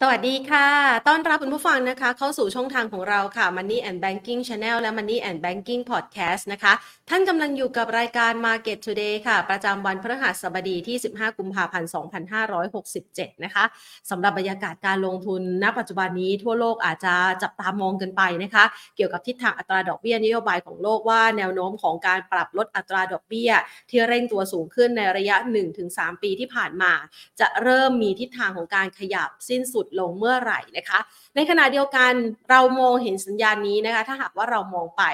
สวัสดีค่ะ ต้อนรับคุณผู้ฟังนะคะ เข้าสู่ช่องทางของเราค่ะ Money and Banking Channel และ Money and Banking Podcast นะคะ ท่านกำลังอยู่กับรายการ Market Today ค่ะ ประจำวันพฤหัสบดีที่ 15 กุมภาพันธ์ 2567 นะคะสำหรับบรรยากาศการลงทุนณ ปัจจุบันนี้ทั่วโลกอาจจะจับตามองกันไปนะคะ เกี่ยวกับทิศทางอัตราดอกเบี้ยนโยบายของโลกว่าแนวโน้มของการปรับลดอัตราดอกเบี้ย ที่เร่งตัวสูงขึ้นในระยะ 1-3 ปีที่ผ่านมา จะเริ่มมีทิศทางของการขยับสิ้นสุดดลงเมื่อไหร่นะคะ ในขณะเดียวกันเรามองเห็นสัญญาณนี้นะคะ ถ้าหากว่าเรามองไป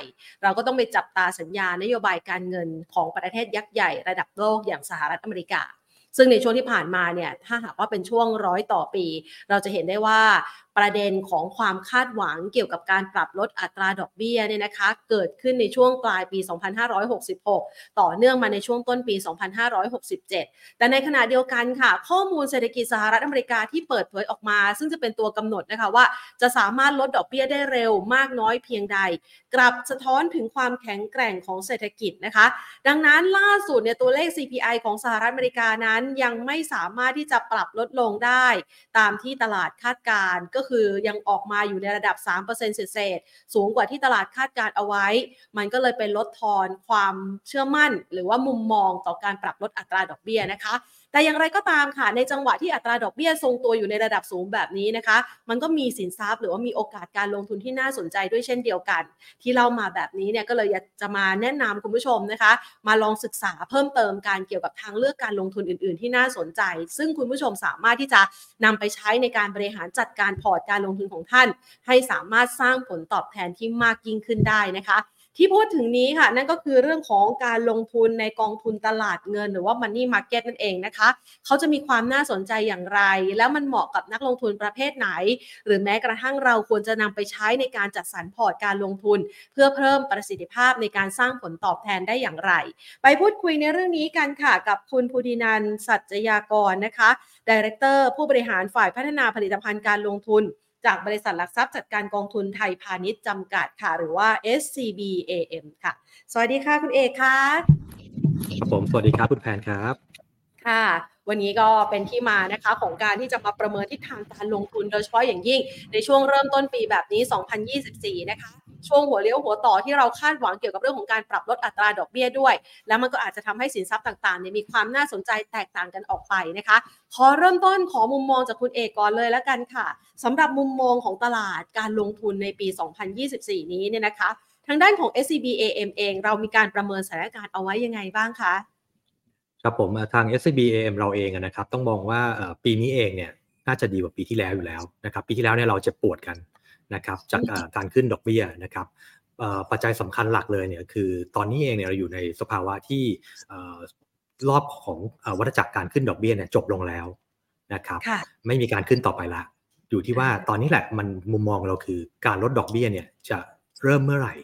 เราก็ต้องไปจับตาสัญญาณนโยบายการเงินของประเทศยักษ์ใหญ่ระดับโลกอย่างสหรัฐอเมริกาซึ่งในช่วงที่ผ่านมาเนี่ยถ้าหากว่าเป็นช่วงร้อยต่อปี เราจะเห็นได้ว่า ประเด็นของความคาดหวังเกี่ยวกับการปรับลดอัตราดอกเบี้ยเนี่ยนะคะ เกิดขึ้นในช่วงปลายปี 2566 ต่อเนื่องมาในช่วงต้นปี 2567 แต่ในขณะเดียวกันค่ะ ข้อมูลเศรษฐกิจสหรัฐอเมริกาที่เปิดเผยออกมา ซึ่งจะเป็นตัวกำหนดนะคะว่า จะสามารถลดดอกเบี้ยได้เร็วมากน้อยเพียงใด กลับสะท้อนถึงความแข็งแกร่งของเศรษฐกิจนะคะ ดังนั้นล่าสุดเนี่ยตัวเลข CPI ของสหรัฐอเมริกานั้นยังไม่สามารถที่จะปรับลดลงได้ ตามที่ตลาดคาดการก็ก็คือยังออกมาอยู่ในระดับ 3%เศษสูงกว่าที่ตลาดคาดการเอาไว้ มันก็เลยเป็นลดทอนความเชื่อมั่น หรือว่ามุมมองต่อการปรับลดอัตราดอกเบี้ยนะคะ แต่อย่างไรก็ตามค่ะในจังหวะที่อัตราดอกเบี้ยทรงตัวอยู่ในระดับสูงแบบนี้นะคะ มันก็มีสินทรัพย์ หรือว่ามีโอกาสการลงทุนที่น่าสนใจด้วยเช่นเดียวกัน ที่เรามาแบบนี้เนี่ยก็เลยจะมาแนะนำคุณผู้ชมนะคะ มาลองศึกษาเพิ่มเติมการเกี่ยวกับทางเลือกการลงทุนอื่น ๆ ที่น่าสนใจ ซึ่งคุณผู้ชมสามารถที่จะนำไปใช้ในการบริหารจัดการพอร์ตการลงทุนของท่าน ให้สามารถสร้างผลตอบแทนที่มากยิ่งขึ้นได้นะคะ ที่พูดถึงนี้ค่ะ นั่นก็คือเรื่องของการลงทุนในกองทุนตลาดเงิน หรือว่า Money Market นั่นเองนะคะ เขาจะมีความน่าสนใจอย่างไร แล้วมันเหมาะกับนักลงทุนประเภทไหน หรือแม้กระทั่งเราควรจะนำไปใช้ในการจัดสรรพอร์ตการลงทุน เพื่อเพิ่มประสิทธิภาพในการสร้างผลตอบแทนได้อย่างไร ไปพูดคุยในเรื่องนี้กันค่ะกับคุณภูดินันสัจยากรนะคะDirector ผู้บริหารฝ่ายพัฒนาผลิตภัณฑ์การลงทุน จากบริษัทหลักทรัพย์จัดการกองทุนไทยพาณิชย์จำกัดค่ะ หรือว่า SCBAM ค่ะ สวัสดีค่ะคุณเอกค่ะผมสวัสดีครับคุณแพนครับค่ะวันนี้ก็เป็นที่มานะคะของการที่จะมาประเมินทิศทางการลงทุนโดยเฉพาะอย่างยิ่งในช่วงเริ่มต้นปีแบบนี้ 2024 นะคะ ช่วงหัวเลี้ยวหัวต่อที่เราคาดหวังเกี่ยวกับเรื่องของการปรับลดอัตราดอกเบี้ยด้วย แล้วมันก็อาจจะทำให้สินทรัพย์ต่างๆเนี่ยมีความน่าสนใจแตกต่างกันออกไปนะคะ ขอเริ่มต้นขอมุมมองจากคุณเอกก่อนเลยแล้วกันค่ะสำหรับมุมมองของตลาดการลงทุนในปี 2024 นี้เนี่ยนะคะทางด้านของ SCB AM เองเรามีการประเมินสถานการณ์เอาไว้ยังไงบ้างคะครับผมทาง SCB AM เราเองนะครับต้องมองว่าปีนี้เองเนี่ยน่าจะดีกว่าปีที่แล้วอยู่แล้วนะครับปีที่แล้วเนี่ยเราจะปวดกัน นะครับจากการขึ้นดอกเบี้ยนะครับปัจจัยสำคัญหลักเลยเนี่ยคือตอนนี้เองเนี่ยเราอยู่ในสภาวะที่รอบของวัฏจักรการขึ้นดอกเบี้ยเนี่ยจบลงแล้วนะครับไม่มีการขึ้นต่อไปละอยู่ที่ว่าตอนนี้แหละมันมุมมองเราคือการลดดอกเบี้ยเนี่ยจะเริ่มเมื่อไหร่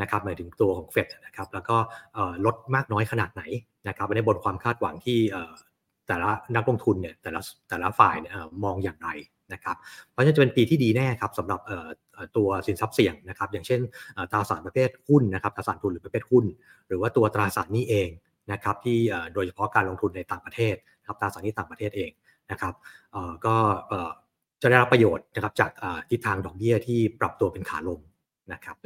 นะครับหมายถึงตัวของเฟดนะครับแล้วก็ลดมากน้อยขนาดไหนนะครับในบนความคาดหวังที่แต่ละนักลงทุนเนี่ยแต่ละแต่ละฝ่ายเนี่ยมองอย่างไร นะครับเพราะฉะนั้นจะเป็นปีที่ดีแน่ครับสำหรับตัวสินทรัพย์เสี่ยงนะครับอย่างเช่นตราสารประเภทหุ้นนะครับตราสารทุนหรือประเภทหุ้น หรือว่าตัวตราสารนี้เองนะครับที่โดยเฉพาะการลงทุนในต่างประเทศครับตราสารนี้ต่างประเทศเองนะครับก็จะได้รับประโยชน์นะครับจากทิศทางดอกเบี้ยที่ปรับตัวเป็นขาลงนะครับ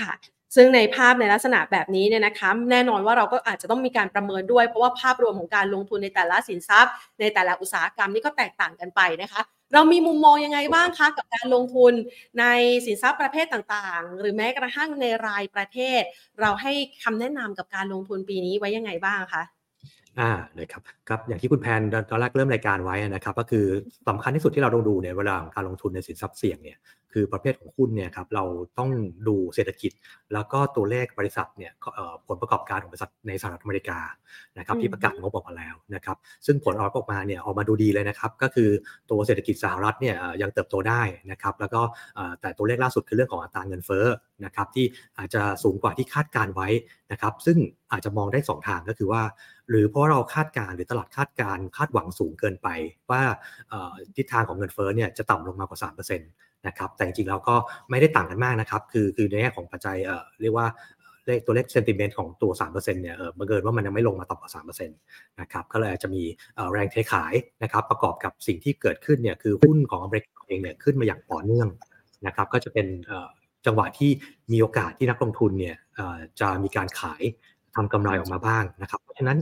ค่ะซึ่งในภาพในลักษณะแบบนี้เนี่ยนะคะแน่นอนว่าเราก็อาจจะต้องมีการประเมินด้วย เพราะว่าภาพรวมของการลงทุนในแต่ละสินทรัพย์ ในแต่ละอุตสาหกรรมนี่ก็แตกต่างกันไปนะคะ เรามีมุมมองยังไงบ้างคะกับการลงทุนในสินทรัพย์ประเภทต่างๆ หรือแม้กระทั่งในรายประเทศ เราให้คำแนะนำกับการลงทุนปีนี้ไว้ยังไงบ้างคะอ่านะครับครับอย่างที่คุณแพนตอนแรกเริ่มรายการไว้นะครับ ก็คือสำคัญที่สุดที่เราต้องดูเนี่ยเวลาการลงทุนในสินทรัพย์เสี่ยงเนี่ย คือประเภทของหุ้นเนี่ยครับเราต้องดูเศรษฐกิจ แล้วก็ตัวเลขบริษัทเนี่ยผลประกอบการของบริษัทในสหรัฐอเมริกานะครับที่ประกาศงบออกมาแล้วนะครับซึ่งผลออกมาเนี่ยออกมาดูดีเลยนะครับก็คือตัวเศรษฐกิจสหรัฐเนี่ยยังเติบโตได้นะครับแล้วก็แต่ตัวเลขล่าสุดคือเรื่องของอัตราเงินเฟ้อนะครับที่อาจจะสูงกว่าที่คาดการไว้นะครับซึ่งอาจจะมองได้ 2 ทางก็คือว่า หรือเพราะเราคาดการหรือตลาดคาดการคาดหวังสูงเกินไป ว่าทิศทางของเงินเฟ้อเนี่ยจะต่ำลงมากว่า 3% นะครับแต่จริงๆแล้วก็ไม่ได้ต่างกันมากนะครับคือคือในแง่ของปัจจัยเอ่อเรียกว่าเลขตัวเลขเซนติเมนต์ของตัว 3%เนี่ยเออบังเกิดว่ามันยังไม่ลงมาต่ำกว่า3%นะครับก็เลยอาจจะมีแรงเทขายนะครับประกอบกับสิ่งที่เกิดขึ้นเนี่ยคือหุ้นของอเมริกาเองเนี่ยขึ้นมาอย่างต่อเนื่องนะครับก็จะเป็นจังหวะที่มีโอกาสที่นักลงทุนเนี่ยจะมีการขายทำกำไรออกมาบ้างนะครับ เพราะฉะนั้น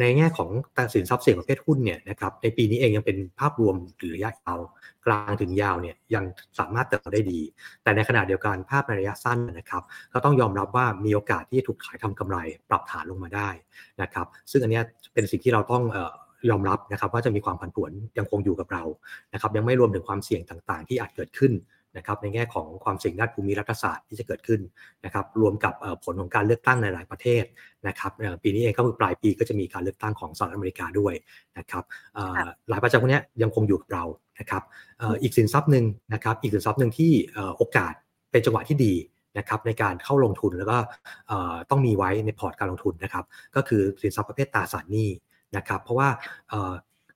ในแง่ของตสินทรัพย์เสี่ยงประเภทหุ้นเนี่ยนะครับในปีนี้เองยังเป็นภาพรวมหรือระยะยาวกลางถึงยาวเนี่ยยังสามารถเติบโตได้ดี แต่ในขณะเดียวกันภาพในระยะสั้นนะครับก็ต้องยอมรับว่ามีโอกาสที่ถูกขายทำกำไรปรับฐานลงมาได้นะครับซึ่งอันนี้เป็นสิ่งที่เราต้องยอมรับนะครับว่าจะมีความผันผวนยังคงอยู่กับเรานะครับยังไม่รวมถึงความเสี่ยงต่างๆ ที่อาจเกิดขึ้น นะครับในแง่ของความเสี่ยงด้านภูมิรัฐศาสตร์ที่จะเกิดขึ้นนะครับรวมกับผลของการเลือกตั้งในหลายประเทศนะครับปีนี้เองก็คือปลายปีก็จะมีการเลือกตั้งของสหรัฐอเมริกาด้วยนะครับหลายปัจจัยพวกนี้ยังคงอยู่กับเรานะครับอีกสินทรัพย์หนึ่งนะครับอีกสินทรัพย์หนึ่งที่โอกาสเป็นจังหวะที่ดีนะครับในการเข้าลงทุนแล้วก็ต้องมีไว้ในพอร์ตการลงทุนนะครับก็คือสินทรัพย์ประเภทตราสารหนี้นะครับเพราะว่า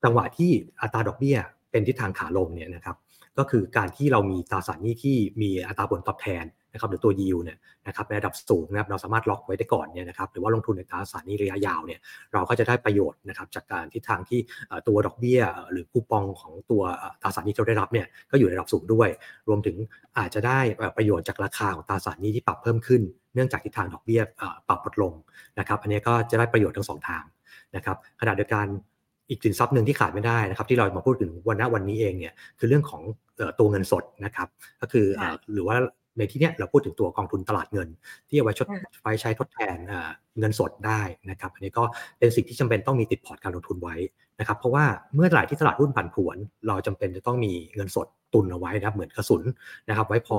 จังหวะที่อัตราดอกเบี้ยเป็นทิศทางขาลงเนี่ยนะครับ ก็คือการที่เรามีตราสารหนี้ที่มีอัตราผลตอบแทนนะครับหรือตัวยิวเนี่ยนะครับในระดับสูงนะครับเราสามารถล็อกไว้ได้ก่อนเนี่ยนะครับหรือว่าลงทุนในตราสารหนี้ระยะยาวเนี่ยเราก็จะได้ประโยชน์นะครับจากการทิศทางที่ตัวดอกเบี้ย หรือคูปองของตัวตราสารหนี้ที่เราได้รับเนี่ยก็อยู่ในระดับสูงด้วย รวมถึงอาจจะได้ประโยชน์จากราคาของตราสารหนี้ที่ปรับเพิ่มขึ้น เนื่องจากทิศทางดอกเบี้ยปรับลดลงนะครับอันนี้ก็จะได้ประโยชน์ทั้งสองทางนะครับขณะเดียวกัน อีกสินทรัพย์หนึ่งที่ขาดไม่ได้นะครับที่เรามาพูดถึงวันนี้วันนี้เองเนี่ยคือเรื่องของตัวเงินสดนะครับก็คือหรือว่า ในที่นี้เราพูดถึงตัวกองทุนตลาดเงิน ที่เอาไว้ชดไว้ใช้ทดแทนเงินสดได้นะครับ อันนี้ก็เป็นสิ่งที่จำเป็นต้องมีติดพอร์ตการลงทุนไว้นะครับ เพราะว่าเมื่อไหร่ที่ตลาดหุ้นผันผวน เราจำเป็นจะต้องมีเงินสดตุนเอาไว้นะครับเหมือนกระสุนนะครับ ไว้พอ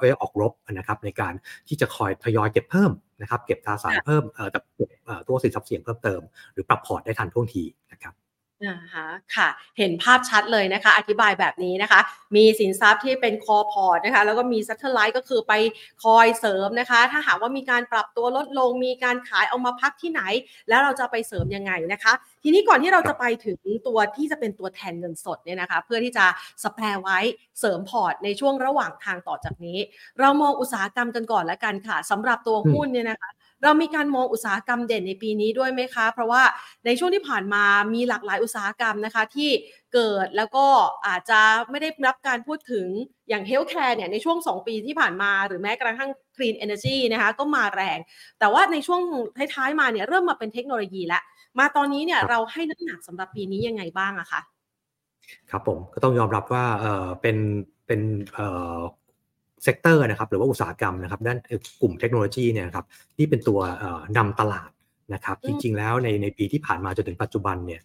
ไว้ออกรบนะครับ ในการที่จะคอยทยอยเก็บเพิ่มนะครับ เก็บตราสารเพิ่มแต่เก็บตัวสินทรัพย์เสี่ยงเพิ่มเติม หรือปรับพอร์ตได้ทันท่วงทีนะครับ นะคะค่ะเห็นภาพชัดเลยนะคะ อธิบายแบบนี้นะคะ มีสินทรัพย์ที่เป็น core พอร์ตนะคะ แล้วก็มี satellite ก็คือไปคอยเสริมนะคะ ถ้าหากว่ามีการปรับตัวลดลง มีการขายเอามาพักที่ไหน แล้วเราจะไปเสริมยังไงนะคะ ทีนี้ก่อนที่เราจะไปถึงตัวที่จะเป็นตัวแทนเงินสดเนี่ยนะคะ เพื่อที่จะ spare ไว้เสริมพอร์ตในช่วงระหว่างทางต่อจากนี้ เรามองอุตสาหกรรมกันก่อนแล้วกันค่ะสำหรับตัวหุ้นเนี่ยนะคะ เรามีการมองอุตสาหกรรมเด่นในปีนี้ด้วยไหมคะ เพราะว่าในช่วงที่ผ่านมามีหลากหลายอุตสาหกรรมนะคะที่เกิดแล้วก็อาจจะไม่ได้รับการพูดถึงอย่าง healthcare เนี่ยในช่วง 2 ปีที่ผ่านมา หรือแม้กระทั่ง Clean Energy นะคะก็มาแรง แต่ว่าในช่วงท้ายๆมาเนี่ยเริ่มมาเป็นเทคโนโลยีแล้ว มาตอนนี้เนี่ยเราให้น้ำหนักสำหรับปีนี้ยังไงบ้างอะคะครับผมก็ต้องยอมรับว่าเออเป็นเป็นเอ่อ sector นะครับหรือว่าอุตสาหกรรมนะครับด้านกลุ่มเทคโนโลยีเนี่ยครับที่เป็นตัวนำตลาดนะครับจริงๆแล้วในในปีที่ผ่านมาจนถึงปัจจุบันเนี่ย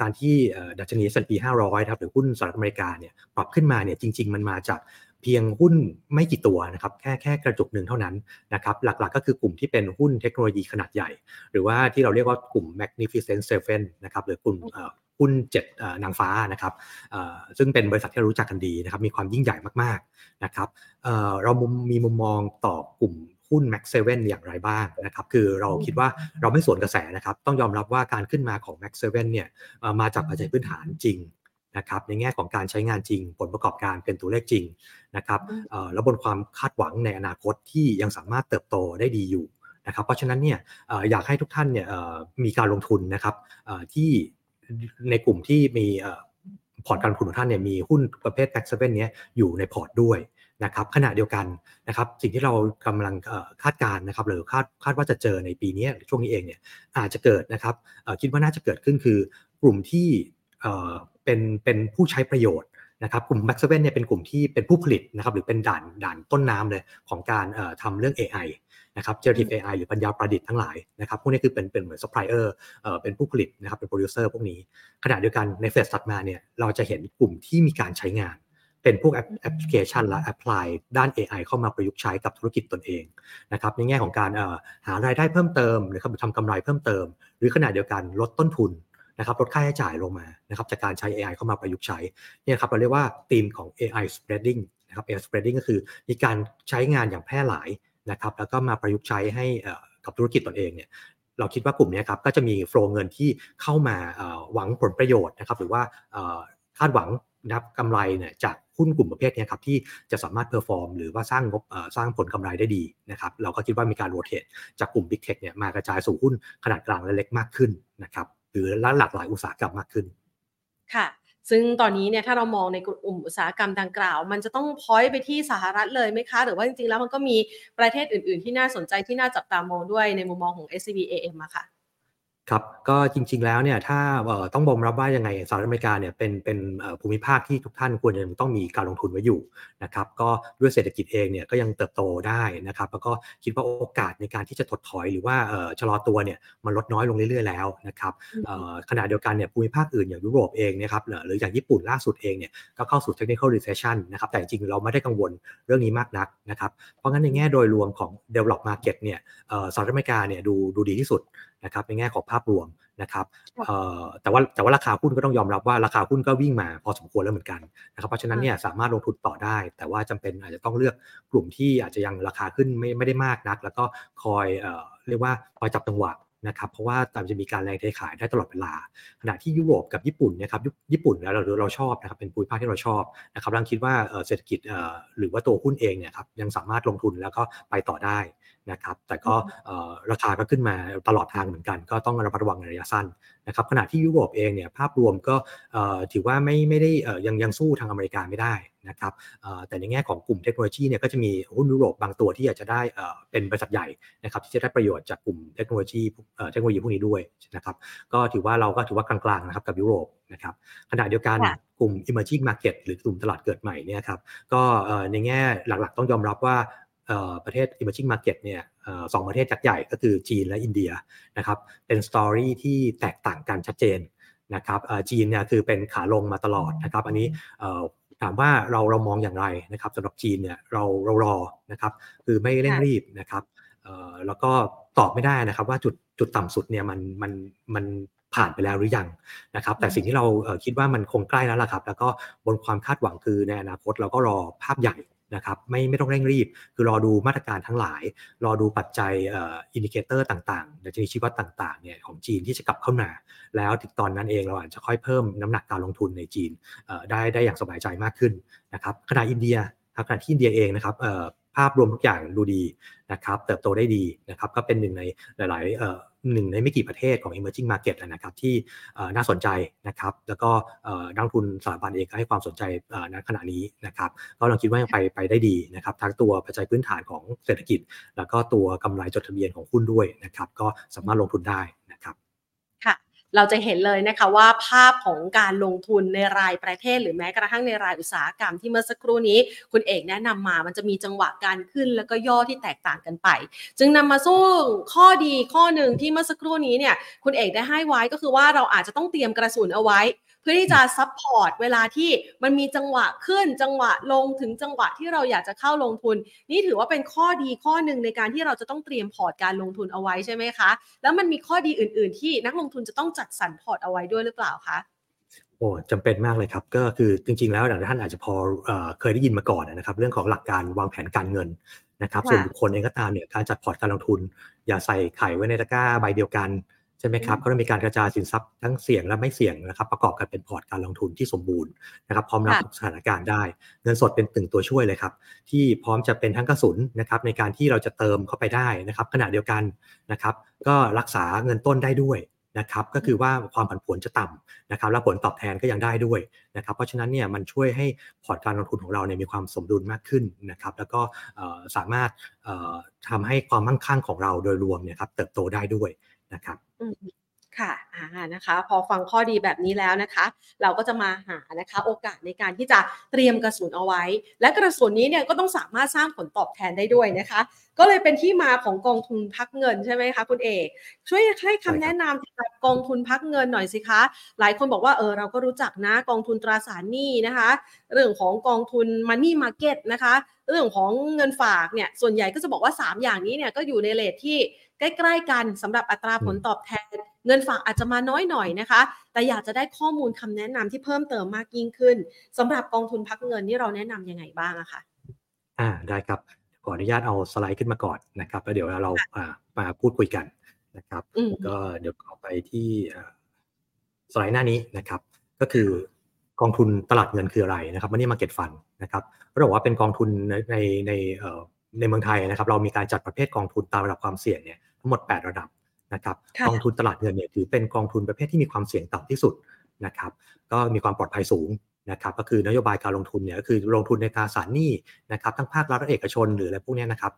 การที่ดัชนี S&P 500ครับหรือหุ้นสหรัฐอเมริกาเนี่ยปรับขึ้นมาเนี่ยจริง ๆ มันมาจากเพียงหุ้นไม่กี่ตัวนะครับแค่แค่กระจุกหนึ่งเท่านั้นนะครับหลักๆก็คือกลุ่มที่เป็นหุ้นเทคโนโลยีขนาดใหญ่ หรือว่าที่เราเรียกว่ากลุ่ม Magnificent Seven นะครับหรือกลุ่ม หุ้น7นางฟ้านะครับซึ่งเป็นบริษัทที่เรารู้จักกันดีนะครับมีความยิ่งใหญ่มากๆนะครับเรามีมุมมองต่อกลุ่มหุ้น Max 7อย่างไรบ้างนะครับคือเราคิดว่าเราไม่สวนกระแสนะครับต้องยอมรับว่าการขึ้นมาของ Max 7เนี่ยมาจากปัจจัยพื้นฐานจริงนะครับในแง่ของการใช้งานจริง ผลประกอบการเป็นตัวเลขจริงนะครับแล้วบนความคาดหวังในอนาคตที่ยังสามารถเติบโตได้ดีอยู่นะครับเพราะฉะนั้นเนี่ยอยากให้ทุกท่านเนี่ยมีการลงทุนนะครับที่ ในกลุ่มที่มีพอร์ตการลงทุนของท่านเนี่ยมีหุ้นประเภท Max 7นี้ยอยู่ในพอร์ตด้วยนะครับขณะเดียวกันนะครับสิ่งที่เรากำลังคาดการณ์นะครับหรือคาดคาดว่าจะเจอในปีนี้ช่วงนี้เองเนี่ยอาจจะเกิดนะครับคิดว่าน่าจะเกิดขึ้นคือกลุ่มที่เป็นเป็นผู้ใช้ประโยชน์นะครับกลุ่ม Max 7เนเนี่ยเป็นกลุ่มที่เป็นผู้ผลิตนะครับหรือเป็นด่านด่านต้นน้ำเลยของการทำเรื่อง AI นะครับ generative AI หรือปัญญาประดิษฐ์ทั้งหลายนะครับพวกนี้คือเป็นเป็นเหมือน supplier เอ่อเป็นผู้ผลิตนะครับเป็น producer พวกนี้ขณะเดียวกันใน phase ถัดมาเนี่ยเราจะเห็นกลุ่มที่มีการใช้งานเป็นพวกแอปพลิเคชันและ apply ด้าน AI เข้ามาประยุกต์ใช้กับธุรกิจตนเองนะครับในแง่ของการหารายได้เพิ่มเติมหรือทำกำไรเพิ่มเติม หรือขณะเดียวกันลดต้นทุนนะครับลดค่าใช้จ่ายลงมานะครับจากการใช้ AI เข้ามาประยุกต์ใช้เนี่ยครับเราเรียกว่าธีมของ AI spreading นะครับ AI spreading ก็คือมีการใช้งานอย่างแพร่หลาย นะครับแล้วก็มาประยุกต์ใช้ให้กับธุรกิจตนเองเนี่ยเราคิดว่ากลุ่มนี้ครับก็จะมี flow เงินที่เข้ามาหวังผลประโยชน์นะครับหรือว่าคาดหวังนับกำไรเนี่ยจากหุ้นกลุ่มประเภทนี้ครับที่จะสามารถ perform หรือว่าสร้างงบสร้างผลกำไรได้ดีนะครับเราก็คิดว่ามีการ rotate จากกลุ่ม Big Tech เนี่ยมากระจายสู่หุ้นขนาดกลางและเล็กมากขึ้นนะครับหรือหลากหลายอุตสาหกรรมมากขึ้นค่ะ ซึ่งตอนนี้เนี่ยถ้าเรามองในกลุ่มอุตสาหกรรมดังกล่าว มันจะต้องพ้อยไปที่สหรัฐเลยไหมคะ หรือว่าจริงๆแล้วมันก็มีประเทศอื่นๆ ที่น่าสนใจที่น่าจับตามองด้วยในมุมมองของ SCB AM อะค่ะ ครับก็จริง ๆแล้วเนี่ยถ้าต้องบ่มรับว่ายังไงสหรัฐอเมริกาเนี่ยเป็นเป็นภูมิภาคที่ทุกท่านควรจะต้องมีการลงทุนไว้อยู่นะครับก็ด้วยเศรษฐกิจเองเนี่ยก็ยังเติบโตได้นะครับแล้วก็คิดว่าโอกาสในการที่จะถดถอยหรือว่าชะลอตัวเนี่ยมันลดน้อยลงเรื่อยๆแล้วนะครับขณะเดียวกันเนี่ยภูมิภาคอื่นอย่างยุโรปเองนะครับหรืออย่างญี่ปุ่นล่าสุดเองเนี่ยก็เข้าสู่ technical recession นะครับแต่จริงๆเราไม่ได้กังวลเรื่องนี้มากนักนะครับเพราะงั้นในแง่โดยรวมของ develop market เนี่ยสหรัฐอเมริกาเนี่ยดูดูดีที่สุด นะครับในแง่ของภาพรวมนะครับแต่ว่าแต่ว่าราคาหุ้นก็ต้องยอมรับว่าราคาหุ้นก็วิ่งมาพอสมควรแล้วเหมือนกันนะครับเพราะฉะนั้นเนี่ยสามารถลงทุนต่อได้ แต่ว่าจำเป็นอาจจะต้องเลือกกลุ่มที่อาจจะยังราคาขึ้นไม่ไม่ได้มากนัก แล้วก็คอยเรียกว่าคอยจับจังหวะ นะครับเพราะว่าตามจะมีการแรงเทขายได้ตลอดเวลา ขณะที่ยุโรปกับญี่ปุ่นนะครับญี่ปุ่นแล้วเราเราชอบนะครับเป็นภูมิภาคที่เราชอบนะครับเราคิดว่าเศรษฐกิจหรือว่าตัวหุ้นเองเนี่ยครับยังสามารถลงทุนแล้วก็ไปต่อได้นะครับแต่ก็ราคาก็ขึ้นมาตลอดทางเหมือนกัน ก็ต้องระมัดระวังในระยะสั้นนะครับขณะที่ยุโรปเองเนี่ยภาพรวมก็ถือว่าไม่ไม่ได้ยังยังสู้ทางอเมริกาไม่ได้ นะครับแต่ในแง่ของกลุ่มเทคโนโลยีเนี่ยก็จะมีหุ้นยุโรปบางตัวที่อาจจะได้เป็นบริษัทใหญ่นะครับที่จะได้ประโยชน์จากกลุ่มเทคโนโลยีเทคโนโลยีพวกนี้ด้วยนะครับก็ถือว่าเราก็ถือว่ากลางๆนะครับกับยุโรปนะครับขณะเดียวกันกลุ่ม emerging market หรือกลุ่มตลาดเกิดใหม่เนี่ยครับก็ในแง่หลักๆ ต้องยอมรับว่าประเทศ emerging market เนี่ยสองประเทศจักใหญ่ก็คือจีนและอินเดียนะครับเป็นสตอรี่ที่แตกต่างกันชัดเจนนะครับจีนเนี่ยคือเป็นขาลงมาตลอดนะครับอันนี้ ถามว่าเราเรามองอย่างไรนะครับสำหรับจีนเนี่ยเราเรารอนะครับคือไม่เร่งรีบนะครับแล้วก็ตอบไม่ได้นะครับว่าจุดจุดต่ำสุดเนี่ยมันมันมันผ่านไปแล้วหรือยังนะครับ แต่สิ่งที่เราคิดว่ามันคงใกล้แล้วล่ะครับ แล้วก็บนความคาดหวังคือในอนาคตเราก็รอภาพใหญ่ นะครับไม่ไม่ต้องเร่งรีบ คือรอดูมาตรการทั้งหลาย รอดูปัจจัย indicator ต่างๆดัชนีชี้วัดต่างๆเนี่ยของจีนที่จะกลับเข้ามา แล้วถึงตอนนั้นเองเราอาจจะค่อยเพิ่มน้ำหนักการลงทุนในจีนได้ได้อย่างสบายใจมากขึ้นนะครับขณะอินเดียขณะที่อินเดียเองนะครับภาพรวมทุกอย่างดูดีนะครับเติบโตได้ดีนะครับก็เป็นหนึ่งในหลาย ๆ หนึ่งในไม่กี่ประเทศของ emerging market นะครับที่น่าสนใจนะครับแล้วก็นักทุนสถาบันเองก็ให้ความสนใจในขณะนี้นะครับก็เราคิดว่ายังไปไปได้ดีนะครับทั้งตัวปัจจัยพื้นฐานของเศรษฐกิจ แล้วก็ตัวกำไรจดทะเบียนของหุ้นด้วยนะครับก็สามารถลงทุนได้ เราจะเห็นเลยนะคะว่าภาพของการลงทุนในรายประเทศ หรือแม้กระทั่งในรายอุตสาหกรรมที่เมื่อสักครู่นี้ คุณเอกแนะนำมามันจะมีจังหวะการขึ้นแล้วก็ย่อที่แตกต่างกันไป จึงนำมาสู่ข้อดีข้อหนึ่งที่เมื่อสักครู่นี้เนี่ยคุณเอกได้ให้ไว้ก็คือว่าเราอาจจะต้องเตรียมกระสุนเอาไว้ เพื่อที่จะ support เวลาที่มันมีจังหวะขึ้นจังหวะลงถึงจังหวะที่เราอยากจะเข้าลงทุน นี่ถือว่าเป็นข้อดีข้อหนึ่งในการที่เราจะต้องเตรียมพอร์ตการลงทุนเอาไว้ใช่ไหมคะ แล้วมันมีข้อดีอื่น ๆ ที่นักลงทุนจะต้องจัดสรรพอร์ตเอาไว้ด้วยหรือเปล่าคะโอ้จำเป็นมากเลยครับก็คือจริงๆแล้วท่านอาจจะพอเคยได้ยินมาก่อนนะครับ เรื่องของหลักการวางแผนการเงินนะครับ ส่วนบุคคลเองก็ตามเนี่ยการจัดพอร์ตการลงทุน อย่าใส่ไข่ไว้ในตะกร้าใบเดียวกัน ใช่ไหมครับก็ต้องมีการกระจายสินทรัพย์ทั้งเสี่ยงและไม่เสี่ยงนะครับ ประกอบกันเป็นพอร์ตการลงทุนที่สมบูรณ์นะครับ พร้อมรับสถานการณ์ได้ เงินสดเป็นหนึ่งตัวช่วยเลยครับ ที่พร้อมจะเป็นทั้งกระสุนนะครับ ในการที่เราจะเติมเข้าไปได้นะครับ ขณะเดียวกันนะครับ ก็รักษาเงินต้นได้ด้วยนะครับก็คือว่าความผันผวนจะต่ำนะครับและผลตอบแทนก็ยังได้ด้วยนะครับเพราะฉะนั้นเนี่ยมันช่วยให้พอร์ตการลงทุนของเราเนี่ยมีความสมดุลมากขึ้นนะครับแล้วก็สามารถทำให้ความมั่งคั่งของเราโดยรวมเนี่ยครับเติบโตได้ด้วย นะครับค่ะอ่านะคะ พอฟังข้อดีแบบนี้แล้วนะคะ เราก็จะมาหานะคะ โอกาสในการที่จะเตรียมกระสุนเอาไว้ และกระสุนนี้เนี่ยก็ต้องสามารถสร้างผลตอบแทนได้ด้วยนะคะ ก็เลยเป็นที่มาของกองทุนพักเงินใช่ไหมคะคุณเอกช่วยให้คำแนะนำเกี่ยวกับกองทุนพักเงินหน่อยสิคะ หลายคนบอกว่าเออเราก็รู้จักนะกองทุนตราสารหนี้นะคะ เรื่องของกองทุนมันนี่มาร์เก็ตนะคะ เรื่องของเงินฝากเนี่ยส่วนใหญ่ก็จะบอกว่า 3 อย่างนี้เนี่ยก็อยู่ในเลทที่ ใกล้ๆกันสำหรับอัตราผลตอบแทน เงินฝากอาจจะมาน้อยหน่อยนะคะ แต่อยากจะได้ข้อมูลคำแนะนำที่เพิ่มเติมมากยิ่งขึ้นสำหรับกองทุนพักเงินนี่เราแนะนํำยังไงบ้างอะคะอ่าได้ครับขออนุญาตเอาสไลด์ขึ้นมาก่อนนะครับแล้วเดี๋ยวเรามาพูดคุยกันนะครับก็เดี๋ยวขอไปที่สไลด์หน้านี้นะครับ ก็คือกองทุนตลาดเงินคืออะไรนะครับมันนี่มาเก็ตฟันนะครับเราบอกว่าเป็นกองทุนในในในในเมืองไทยนะครับ เรามีการจัดประเภทกองทุนตามระดับความเสี่ยงเนี่ย ทั้งหมด 8 ระดับนะครับกองทุนตลาดเงินเนี่ยถือเป็นกองทุนประเภทที่มีความเสี่ยงต่ำที่สุดนะครับก็มีความปลอดภัยสูงนะครับก็คือนโยบายการลงทุนเนี่ยก็คือลงทุนในตราสารหนี้นะครับทั้งภาครัฐและเอกชนหรืออะไรพวกนี้นะครับ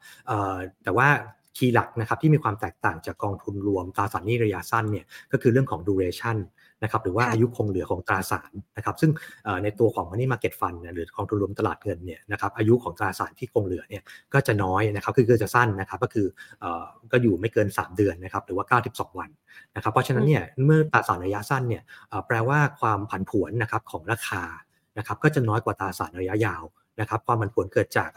แต่ว่าคีย์หลักนะครับที่มีความแตกต่างจากกองทุนรวมตราสารหนี้ระยะสั้นเนี่ยก็คือเรื่องของ duration นะครับหรือว่าอายุคงเหลือของตราสารนะครับซึ่งในตัวของ money market fund หรือกองทุนรวมตลาดเงินเนี่ยนะครับอายุของตราสารที่คงเหลือเนี่ยก็จะน้อยนะครับคือคือจะสั้นนะครับก็คือก็อยู่ไม่เกิน 3 เดือนนะครับหรือว่า 92 วันนะครับเพราะฉะนั้นเนี่ยเมื่อตราสารระยะสั้นเนี่ยแปลว่าความผันผวนนะครับของราคานะครับก็จะน้อยกว่าตราสารระยะยาวนะครับความผันผวนเกิดจาก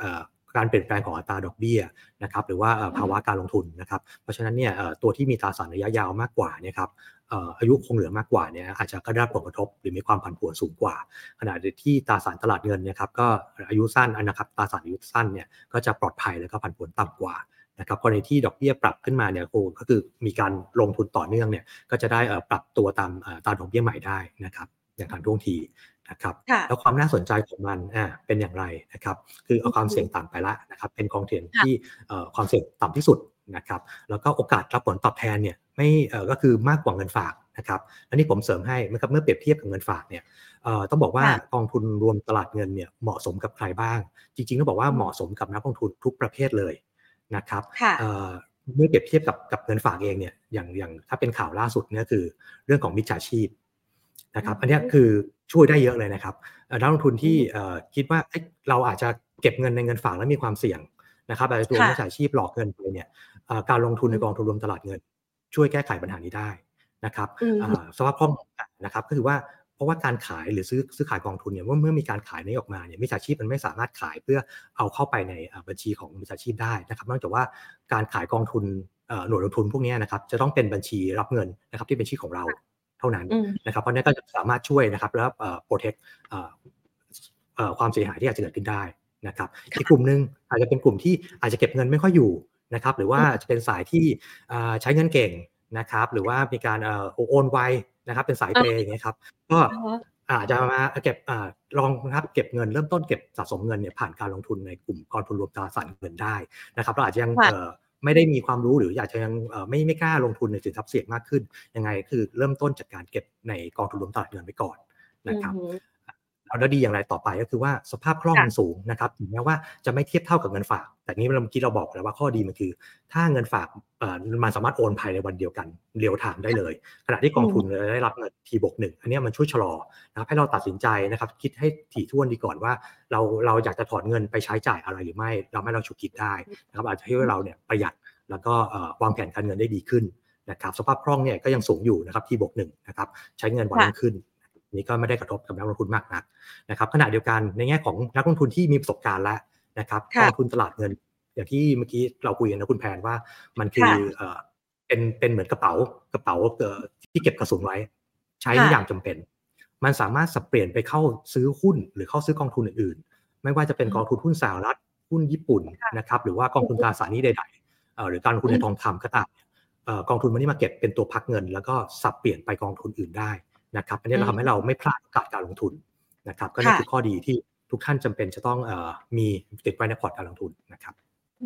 การเปลี่ยนแปลงของอัตราดอกเบี้ยนะครับหรือว่าภาวะการลงทุนนะครับ เพราะฉะนั้นเนี่ยตัวที่มีตราสารระยะยาวมากกว่าเนี่ยครับอายุคงเหลือมากกว่าเนี่ยอาจจะก็ได้ผลกระทบหรือมีความผันผวนสูงกว่า ขณะที่ตราสารตลาดเงินเนี่ยครับก็อายุสั้นนะครับตราสารอายุสั้นเนี่ยก็จะปลอดภัยแล้วก็ผันผวนต่ำกว่านะครับกรณีที่ดอกเบี้ยปรับขึ้นมาเนี่ยก็คือมีการลงทุนต่อเนื่องเนี่ยก็จะได้ปรับตัวตามตามดอกเบี้ยใหม่ได้นะครับอย่างทันท่วงที นะครับแล้วความน่าสนใจของมันอ่าเป็นอย่างไรนะครับคือเอาความเสี่ยงต่ำไปละนะครับเป็นกองทุนที่ความเสี่ยงต่ำที่สุดนะครับแล้วก็โอกาสรับผลตอบแทนเนี่ยไม่ก็คือมากกว่าเงินฝากนะครับอันนี้ผมเสริมให้นะครับเมื่อเปรียบเทียบกับเงินฝากเนี่ยต้องบอกว่ากองทุนรวมตลาดเงินเนี่ยเหมาะสมกับใครบ้าง จริงๆต้องบอกว่าเหมาะสมกับนักลงทุนทุกประเภทเลยนะครับเมื่อเปรียบเทียบกับกับเงินฝากเองเนี่ยอย่างอย่างถ้าเป็นข่าวล่าสุดเนี่ยคือเรื่องของมิจฉาชีพ นะครับอันนี้คือช่วยได้เยอะเลยนะครับนักลงทุนที่คิดว่าเราอาจจะเก็บเงินในเงินฝากแล้วมีความเสี่ยงนะครับแต่ตัวมิจฉาชีพหลอกเงินไปเนี่ยการลงทุนในกองทุนรวมตลาดเงิน ช่วยแก้ไขปัญหานี้ได้นะครับสภาพคล่องนะครับก็คือว่าเพราะว่าการขายหรือซื้อซื้อขายกองทุนเนี่ยเมื่อเมื่อมีการขายนี้ออกมาเนี่ยมิจฉาชีพมันไม่สามารถขายเพื่อเอาเข้าไปในบัญชีของมิจฉาชีพได้นะครับนอกจากว่าการขายกองทุนหน่วยลงทุนพวกนี้นะครับจะต้องเป็นบัญชีรับเงินนะครับที่เป็นชื่อของเรา เท่านั้นนะครับ เพราะนี้ก็จะสามารถช่วยนะครับแล้วโปรเทคความเสียหายที่อาจจะเกิดขึ้นได้นะครับอีกกลุ่มหนึ่งอาจจะเป็นกลุ่มที่อาจจะเก็บเงินไม่ค่อยอยู่นะครับ หรือว่าจะเป็นสายที่ใช้เงินเก่งนะครับ หรือว่ามีการโอนไวนะครับ เป็นสายเปย์อย่างเงี้ยครับ ก็อาจจะมาเก็บลองนะครับเก็บเงินเริ่มต้นเก็บสะสมเงินเนี่ยผ่านการลงทุนในกลุ่มกองทุนรวมตราสารเงินได้นะครับเราอาจจะยัง ไม่ได้มีความรู้หรืออยากจะยังไม่ไม่กล้าลงทุนในสินทรัพย์เสี่ยงมากขึ้น ยังไงคือเริ่มต้นจากการเก็บในกองทุนรวมตลาดเงินไปก่อนนะครับ แล้วดีอย่างไรต่อไปก็คือว่าสภาพคล่องมันสูงนะครับถึงแม้ว่าจะไม่เทียบเท่ากับเงินฝาก แต่นี้เราเมื่อกี้เราบอกแล้วว่าข้อดีมันคือ ถ้าเงินฝากมันสามารถโอนภายในวันเดียวกันเรียวถามได้เลย ขณะที่กองทุนได้รับเงินทีบวกหนึ่งอันนี้มันช่วยชะลอนะครับให้เราตัดสินใจนะครับ คิดให้ถี่ถ้วนดีก่อนว่า เราเราอยากจะถอนเงินไปใช้จ่ายอะไรหรือไม่ เราไม่เราฉุกคิดได้นะครับอาจจะให้เราเนี่ยประหยัดแล้วก็วางแผนการเงินได้ดีขึ้นนะครับสภาพคล่องเนี่ยก็ยังสูงอยู่นะครับที่บวกหนึ่งนะครับใช้เงินวันขึ้น นี้ก็ไม่ได้กระทบกับนักลงทุนมากนักนะครับขณะเดียวกันในแง่ของนักลงทุนที่มีประสบการณ์แล้วนะครับกองทุนตลาดเงิน อย่างที่เมื่อกี้เราคุยกันนะคุณแพนว่ามันคือเป็นเป็นเหมือนกระเป๋ากระเป๋าที่เก็บกระสุนไว้ ใช้อย่างจำเป็น มันสามารถสับเปลี่ยนไปเข้าซื้อหุ้น หรือเข้าซื้อกองทุนอื่นๆ ไม่ว่าจะเป็นกองทุนหุ้นสหรัฐหุ้นญี่ปุ่นนะครับหรือว่ากองทุนตราสารนี้ใดๆหรือการลงทุนในทองคำก็ตามกองทุนมันนี่มาเก็บเป็นตัวพักเงิน แล้วก็สับเปลี่ยนไปกองทุนอื่นได้ นะครับอันนี้เราทำให้เราไม่พลาดโอกาสการลงทุนนะครับ ก็นี่คือข้อดีที่ทุกท่านจำเป็นจะต้องมีติดไว้ในพอร์ตการลงทุนนะครับ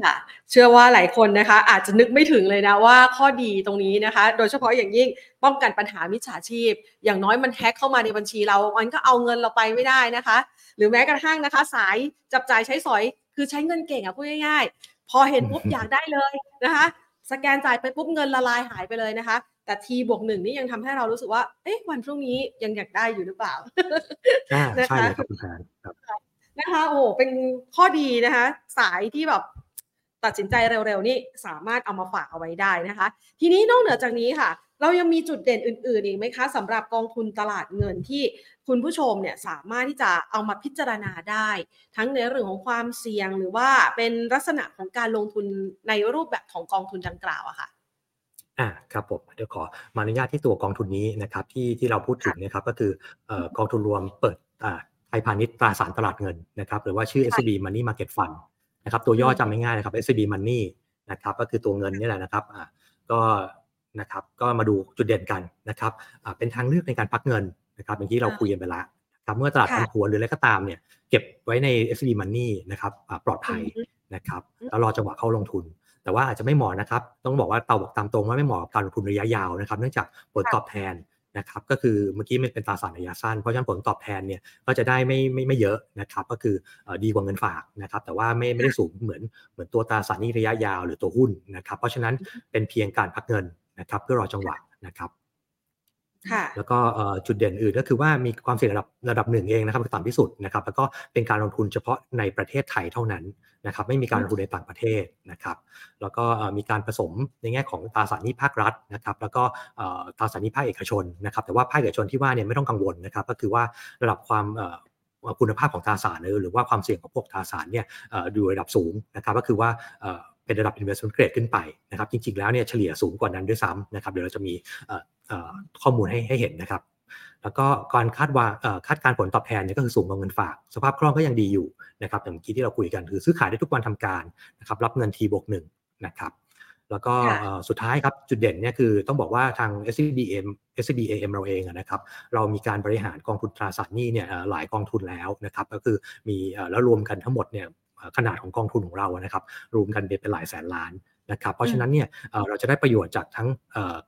ค่ะเชื่อว่าหลายคนนะคะ อาจจะนึกไม่ถึงเลยนะว่าข้อดีตรงนี้นะคะ โดยเฉพาะอย่างยิ่งป้องกันปัญหามิจฉาชีพ อย่างน้อยมันแฮ็กเข้ามาในบัญชีเรา มันก็เอาเงินเราไปไม่ได้นะคะ หรือแม้กระทั่งนะคะ สายจับจ่ายใช้สอย คือใช้เงินเก่งอะพูดง่ายๆ พอเห็นปุ๊บอยากได้เลยนะคะ สแกนจ่ายไปปุ๊บเงินละลายหายไปเลยนะคะแต่ทีบวกหนึ่งนี่ยังทำให้เรารู้สึกว่า เอ๊ะวันพรุ่งนี้ยังอยากได้อยู่หรือเปล่าใช่ครับคุณแพนนะคะโอ้เป็นข้อดีนะคะ สายที่แบบตัดสินใจเร็วๆนี่สามารถเอามาฝากเอาไว้ได้นะคะ ทีนี้นอกเหนือจากนี้ค่ะ เรายังมีจุดเด่นอื่นๆอีกไหมคะสำหรับกองทุนตลาดเงินที่คุณผู้ชมเนี่ยสามารถที่จะเอามาพิจารณาได้ ทั้งในเรื่องของความเสี่ยงหรือว่าเป็นลักษณะของการลงทุนในรูปแบบของกองทุนดังกล่าวอะค่ะ อ่าครับผมเดี๋ยวขอมาอนุญาตที่ตัวกองทุนนี้นะครับที่ที่เราพูดถึงนะครับก็คือเอ่อกองทุนรวมเปิดอ่าไทยพาณิชย์ตราสารตลาดเงินนะครับหรือว่าชื่อ SCB Money Market Fund นะครับตัวย่อจำง่ายๆนะครับ SCB Money นะครับก็คือตัวเงินนี่แหละนะครับอ่าก็นะครับก็มาดูจุดเด่นกันนะครับอ่าเป็นทางเลือกในการพักเงินนะครับอย่างที่เราคุยกันไปแล้วครับเมื่อตลาดผันผวนหรืออะไรก็ตามเนี่ยเก็บไว้ใน s b Money นะครับปลอดภัยนะครับแล้วรอจังหวะเข้าลงทุน แต่ว่าอาจจะไม่เหมาะนะครับ ต้องบอกว่าเตาบอกตามตรงว่าไม่เหมาะกับการลงทุนระยะยาวนะครับ เนื่องจากผลตอบแทนนะครับก็คือเมื่อกี้มันเป็นตราสารระยะสั้น เพราะฉะนั้นผลตอบแทนเนี่ยก็จะได้ไม่ไม่ไม่เยอะนะครับก็คือดีกว่าเงินฝากนะครับแต่ว่าไม่ไม่ได้สูงเหมือนเหมือนตัวตราสารนี้ระยะยาวหรือตัวหุ้นนะครับเพราะฉะนั้นเป็นเพียงการพักเงินนะครับเพื่อรอจังหวะนะครับ แล้วก็จุดเด่นอื่นก็คือว่ามีความเสี่ยงระดับระดับหนึ่งเองนะครับต่ำที่สุดนะครับแล้วก็เป็นการลงทุนเฉพาะในประเทศไทยเท่านั้นนะครับไม่มีการลงทุนในต่างประเทศนะครับแล้วก็มีการผสมในแง่ของตราสารหนี้ภาครัฐนะครับแล้วก็ตราสารหนี้ภาคเอกชนนะครับแต่ว่าภาคเอกชนที่ว่าเนี่ยไม่ต้องกังวลนะครับก็คือว่าระดับความคุณภาพของตราสารหรือว่าความเสี่ยงของพวกตราสารเนี่ยอยู่ระดับสูงนะครับก็คือว่าเป็นระดับ investment grade ขึ้นไปนะครับจริงๆแล้วเนี่ยเฉลี่ยสูงกว่านั้นด้วยซ้ำนะครับเดี๋ยวเราจะมี ข้อมูลให้ให้เห็นนะครับ แล้วก็การคาดว่าคาดการผลตอบแทนเนี่ยก็คือสูงกว่าเงินฝาก สภาพคล่องก็ยังดีอยู่นะครับอย่างเมื่อกี้ที่เราคุยกันคือซื้อขายได้ทุกวันทำการนะครับรับเงินทีบวกหนึ่งนะครับแล้วก็สุดท้ายครับจุดเด่นเนี่ยคือต้องบอกว่าทาง SCBM SCBAM เราเองนะครับเรามีการบริหารกองทุนตราสารหนี้เนี่ยหลายกองทุนแล้วนะครับก็คือมีแล้วรวมกันทั้งหมดเนี่ยขนาดของกองทุนของเรานะครับรวมกันเป็นหลายแสนล้าน นะครับเพราะฉะนั้นเนี่ยเราจะได้ประโยชน์จากทั้ง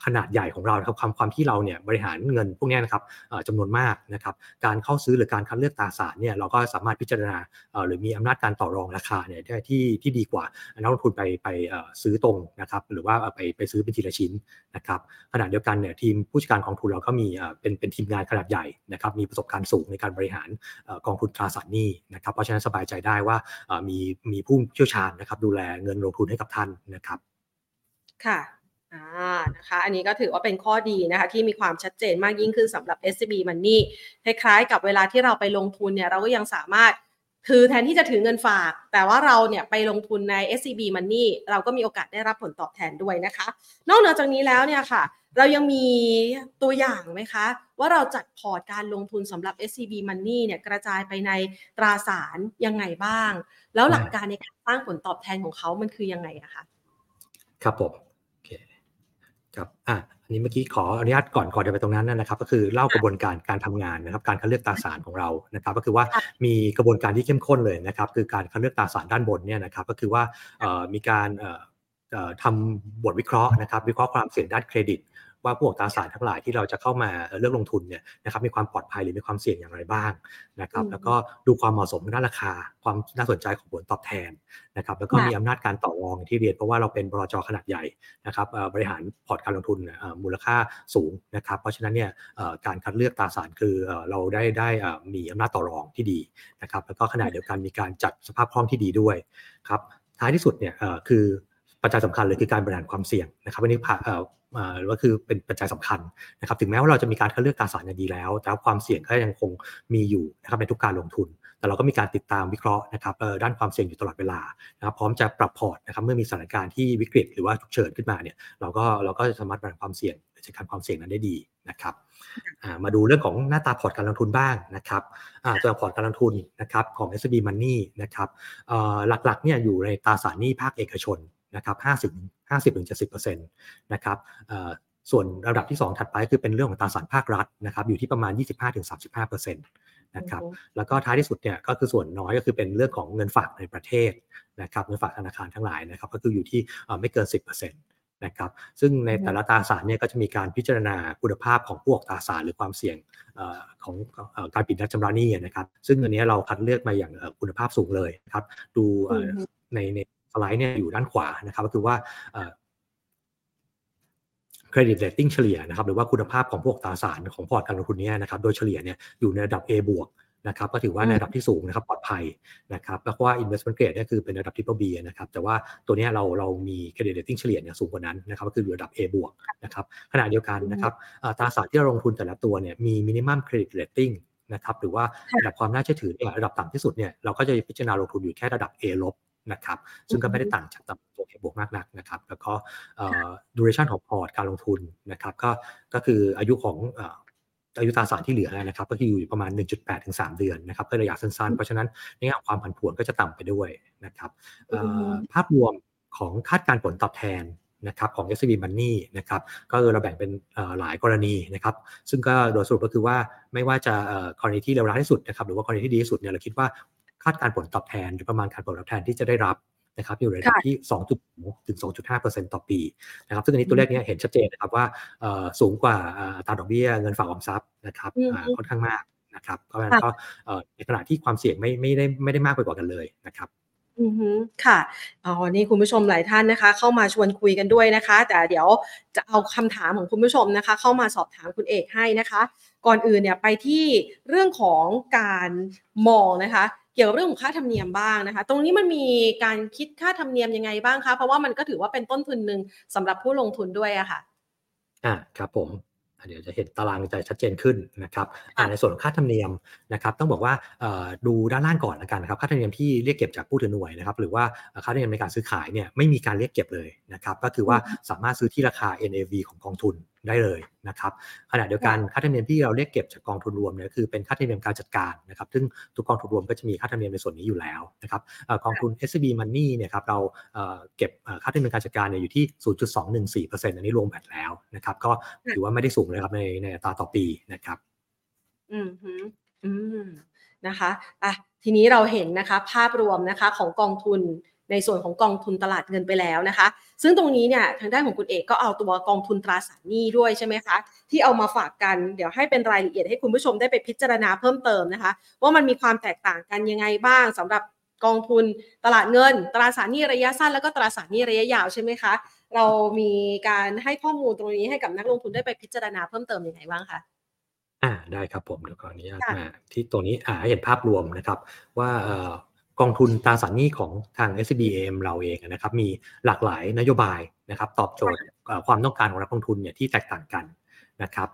ขนาดใหญ่ของเราครับความความที่เราเนี่ยบริหารเงินพวกนี้นะครับจำนวนมากนะครับการเข้าซื้อหรือการคัดเลือกตราสารเนี่ยเราก็สามารถพิจารณาหรือมีอำนาจการต่อรองราคาเนี่ยได้ที่ที่ดีกว่านักลงทุนไปไปซื้อตรงนะครับหรือว่าไปไปซื้อเป็นทีละชิ้นนะครับขณะเดียวกันเนี่ยทีมผู้จัดการกองทุนเราก็มีเป็นเป็นทีมงานขนาดใหญ่นะครับมีประสบการณ์สูงในการบริหารกองทุนตราสารหนี้นะครับเพราะฉะนั้นสบายใจได้ว่ามีมีผู้เชี่ยวชาญนะครับดูแลเงินลงทุนให้กับท่านนะครับ ค่ะอ่านะคะอันนี้ก็ถือว่าเป็นข้อดีนะคะที่มีความชัดเจนมากยิ่งขึ้นสำหรับ SCB Money คล้ายๆกับเวลาที่เราไปลงทุนเนี่ยเราก็ยังสามารถถือแทนที่จะถือเงินฝาก แต่ว่าเราเนี่ยไปลงทุนใน SCB Money เราก็มีโอกาสได้รับผลตอบแทนด้วยนะคะ นอกเหนือจากนี้แล้วเนี่ยค่ะ เรายังมีตัวอย่างไหมคะ ว่าเราจัดพอร์ตการลงทุนสำหรับ SCB Money เนี่ยกระจายไปในตราสารยังไงบ้าง แล้วหลักการในการสร้างผลตอบแทนของเขามันคือยังไงอะคะ ครับผมครับอะอันนี้เมื่อกี้ขออนุญาตก่อนก่อนจะไปตรงนั้นนะครับ ก็คือเล่ากระบวนการการทำงานนะครับ การคัดเลือกตราสารของเรานะครับ ก็คือว่ามีกระบวนการที่เข้มข้นเลยนะครับ คือการคัดเลือกตราสารด้านบนเนี่ยนะครับ ก็คือว่ามีการทำบทวิเคราะห์นะครับ วิเคราะห์ความเสี่ยงด้านเครดิต ว่าพวกตราสารทั้งหลายที่เราจะเข้ามาเลือกลงทุนเนี่ยนะครับมีความปลอดภัยหรือมีความเสี่ยงอย่างไรบ้างนะครับแล้วก็ดูความเหมาะสมด้านราคา ความน่าสนใจของผลตอบแทนนะครับแล้วก็มีอำนาจการต่อรองที่เรียนเพราะว่าเราเป็นบรจขนาดใหญ่นะครับบริหารพอร์ตการลงทุนมูลค่าสูงนะครับเพราะฉะนั้นเนี่ยการคัดเลือกตราสารคือเราได้ได้มีอำนาจต่อรองที่ดีนะครับแล้วก็ขณะเดียวกันมีการจัดสภาพคล่องที่ดีด้วยครับท้ายที่สุดเนี่ยคือปัจจัยสำคัญเลยคือการบริหารความเสี่ยงนะครับวันนี้หรือ ว่าคือเป็นปัจจัยสำคัญนะครับถึงแม้ว่าเราจะมีการคัดเลือกตราสารอย่างดีแล้ว แต่ความเสี่ยงก็ยังคงมีอยู่นะครับในทุกการลงทุน แต่เราก็มีการติดตามวิเคราะห์นะครับด้านความเสี่ยงอยู่ตลอดเวลานะครับพร้อมจะปรับพอร์ตนะครับเมื่อมีสถานการณ์ที่วิกฤตหรือว่าฉุกเฉินขึ้นมาเนี่ยเราก็เราก็สามารถบริหารความเสี่ยงจัดการความเสี่ยงนั้นได้ดีนะครับมาดูเรื่องของหน้าตาพอร์ตการลงทุนบ้างนะครับตัวพอร์ตการลงทุนนะครับของ SB Money นะครับหลักๆเนี่ยอยู่ในตราสารหนี้ภาคเอกชนนะครับ 50 50ถึง70%นะครับส่วนระดับที่ 2 ถัดไปคือเป็นเรื่องของตราสารภาครัฐนะครับอยู่ที่ประมาณ 25-35%นะครับแล้วก็ท้ายที่สุดเนี่ยก็คือส่วนน้อยก็คือเป็นเรื่องของเงินฝากในประเทศนะครับเงินฝากธนาคารทั้งหลายนะครับก็คืออยู่ที่ไม่เกิน 10%นะครับซึ่งในแต่ละตราสารเนี่ยก็จะมีการพิจารณาคุณภาพของพวกตราสารหรือความเสี่ยงของการผิดนัดชำระหนี้นะครับซึ่งอันนี้เราคัดเลือกมาอย่างคุณภาพสูงเลยครับดูในใน สไลด์เนี่ยอยู่ด้านขวานะครับก็คือว่า credit rating เฉลี่ยนะครับหรือว่าคุณภาพของพวกตราสารของพอร์ตการลงทุนเนี่ยนะครับโดยเฉลี่ยเนี่ยอยู่ในระดับ A บวกนะครับก็ถือว่าในระดับที่สูงนะครับปลอดภัยนะครับแล้วก็ investment grade เนี่ยคือเป็นระดับ triple B นะครับแต่ว่าตัวนี้เราเรามี credit rating เฉลี่ยเนี่ยสูงกว่านั้นนะครับก็คืออยู่ระดับ A บวกนะครับขณะเดียวกันนะครับตราสารที่เราลงทุนแต่ละตัวเนี่ยมี minimum credit rating นะครับหรือว่าระดับความน่าเชื่อถือเนี่ยระดับต่ำที่สุดเนี่ยเราก็จะพิจารณาลงทุนอยู่แค่ระดับ A ลบ นะครับซึ่งก็ไม่ได้ต่างจากตัวเอบวกมากนักนะครับ แล้วก็ดูเรชันของพอร์ตการลงทุนนะครับก็ก็คืออายุของอายุตราสารที่เหลือนะครับ ก็คืออยู่ประมาณ 1.8 ถึง 3 เดือนนะครับก็ระยะสั้นๆ เพราะฉะนั้นในแง่ความผันผวนก็จะต่ำไปด้วยนะครับภาพรวมของคาดการผลตอบแทนนะครับของ SCB Money นะครับก็คือเราแบ่งเป็นหลายกรณีนะครับซึ่งก็โดยสรุปก็คือว่าไม่ว่าจะกรณีที่เลวร้ายที่สุดนะครับหรือว่ากรณีที่ดีที่สุดเนี่ยเราคิดว่า คาดการผลตอบแทน หรือประมาณการผลตอบแทนที่จะได้รับนะครับอยู่ในระดับที่2.2ถึง 2.5%ต่อปีนะครับซึ่งอันนี้ตัวเลขนี้เห็นชัดเจนนะครับว่าสูงกว่าอัตราดอกเบี้ยเงินฝากออมทรัพย์นะครับค่อนข้างมากนะครับเพราะฉะนั้นก็ในขณะที่ความเสี่ยงไม่ไม่ได้ไม่ได้มากไปกว่ากันเลยนะครับอือฮึค่ะอ๋อนี่คุณผู้ชมหลายท่านนะคะ เข้ามาชวนคุยกันด้วยนะคะ แต่เดี๋ยวจะเอาคำถามของคุณผู้ชมนะคะ เข้ามาสอบถามคุณเอกให้นะคะ ก่อนอื่นเนี่ยไปที่เรื่องของการมองนะคะ เกี่ยวกับเรื่องของค่าธรรมเนียมบ้างนะคะ ตรงนี้มันมีการคิดค่าธรรมเนียมยังไงบ้างคะเพราะว่ามันก็ถือว่าเป็นต้นทุนหนึ่งสำหรับผู้ลงทุนด้วยอะค่ะอ่าครับผมเดี๋ยวจะเห็นตารางจะชัดเจนขึ้นนะครับในส่วนของค่าธรรมเนียมนะครับต้องบอกว่าดูด้านล่างก่อนละกันนะครับค่าธรรมเนียมที่เรียกเก็บจากผู้ถือหน่วยนะครับหรือว่าค่าธรรมเนียมในการซื้อขายเนี่ยไม่มีการเรียกเก็บเลยนะครับก็คือว่าสามารถซื้อที่ราคา NAV ของกองทุน ได้เลยนะครับขณะเดียวกันค่าธรรมเนียมที่เราเรียกเก็บจากกองทุนรวมเนี่ยคือเป็นค่าธรรมเนียมการจัดการนะครับซึ่งทุกกองทุนรวมก็จะมีค่าธรรมเนียมในส่วนนี้อยู่แล้วนะครับกองทุน SCB Money เนี่ยครับเราเก็บค่าธรรมเนียมการจัดการเนี่ยอยู่ที่ 0.214%อันนี้รวมแบตแล้วนะครับก็ถือว่าไม่ได้สูงเลยครับในในอัตราต่อปีนะครับอืมอืมนะคะอะทีนี้เราเห็นนะคะภาพรวมนะคะของกองทุน ในส่วนของกองทุนตลาดเงินไปแล้วนะคะ ซึ่งตรงนี้เนี่ยทางด้านของคุณเอกก็เอาตัวกองทุนตราสารหนี้ด้วยใช่ไหมคะที่เอามาฝากกันเดี๋ยวให้เป็นรายละเอียดให้คุณผู้ชมได้ไปพิจารณาเพิ่มเติมนะคะ ว่ามันมีความแตกต่างกันยังไงบ้างสำหรับกองทุนตลาดเงิน ตราสารหนี้ระยะสั้น แล้วก็ตราสารหนี้ระยะยาวใช่ไหมคะเรามีการให้ข้อมูลตรงนี้ให้กับนักลงทุนได้ไปพิจารณาเพิ่มเติมยังไงบ้างคะอ่าได้ครับผมเดี๋ยวก่อนนี้มาที่ตัวนี้อ่าเห็นภาพรวมนะครับ ว่า กองทุนตราสารหนี้ของทาง SBM เราเองนะครับ มีหลากหลายนโยบายนะครับ ตอบโจทย์ความต้องการของนักลงทุนเนี่ยที่แตกต่างกันนะครับ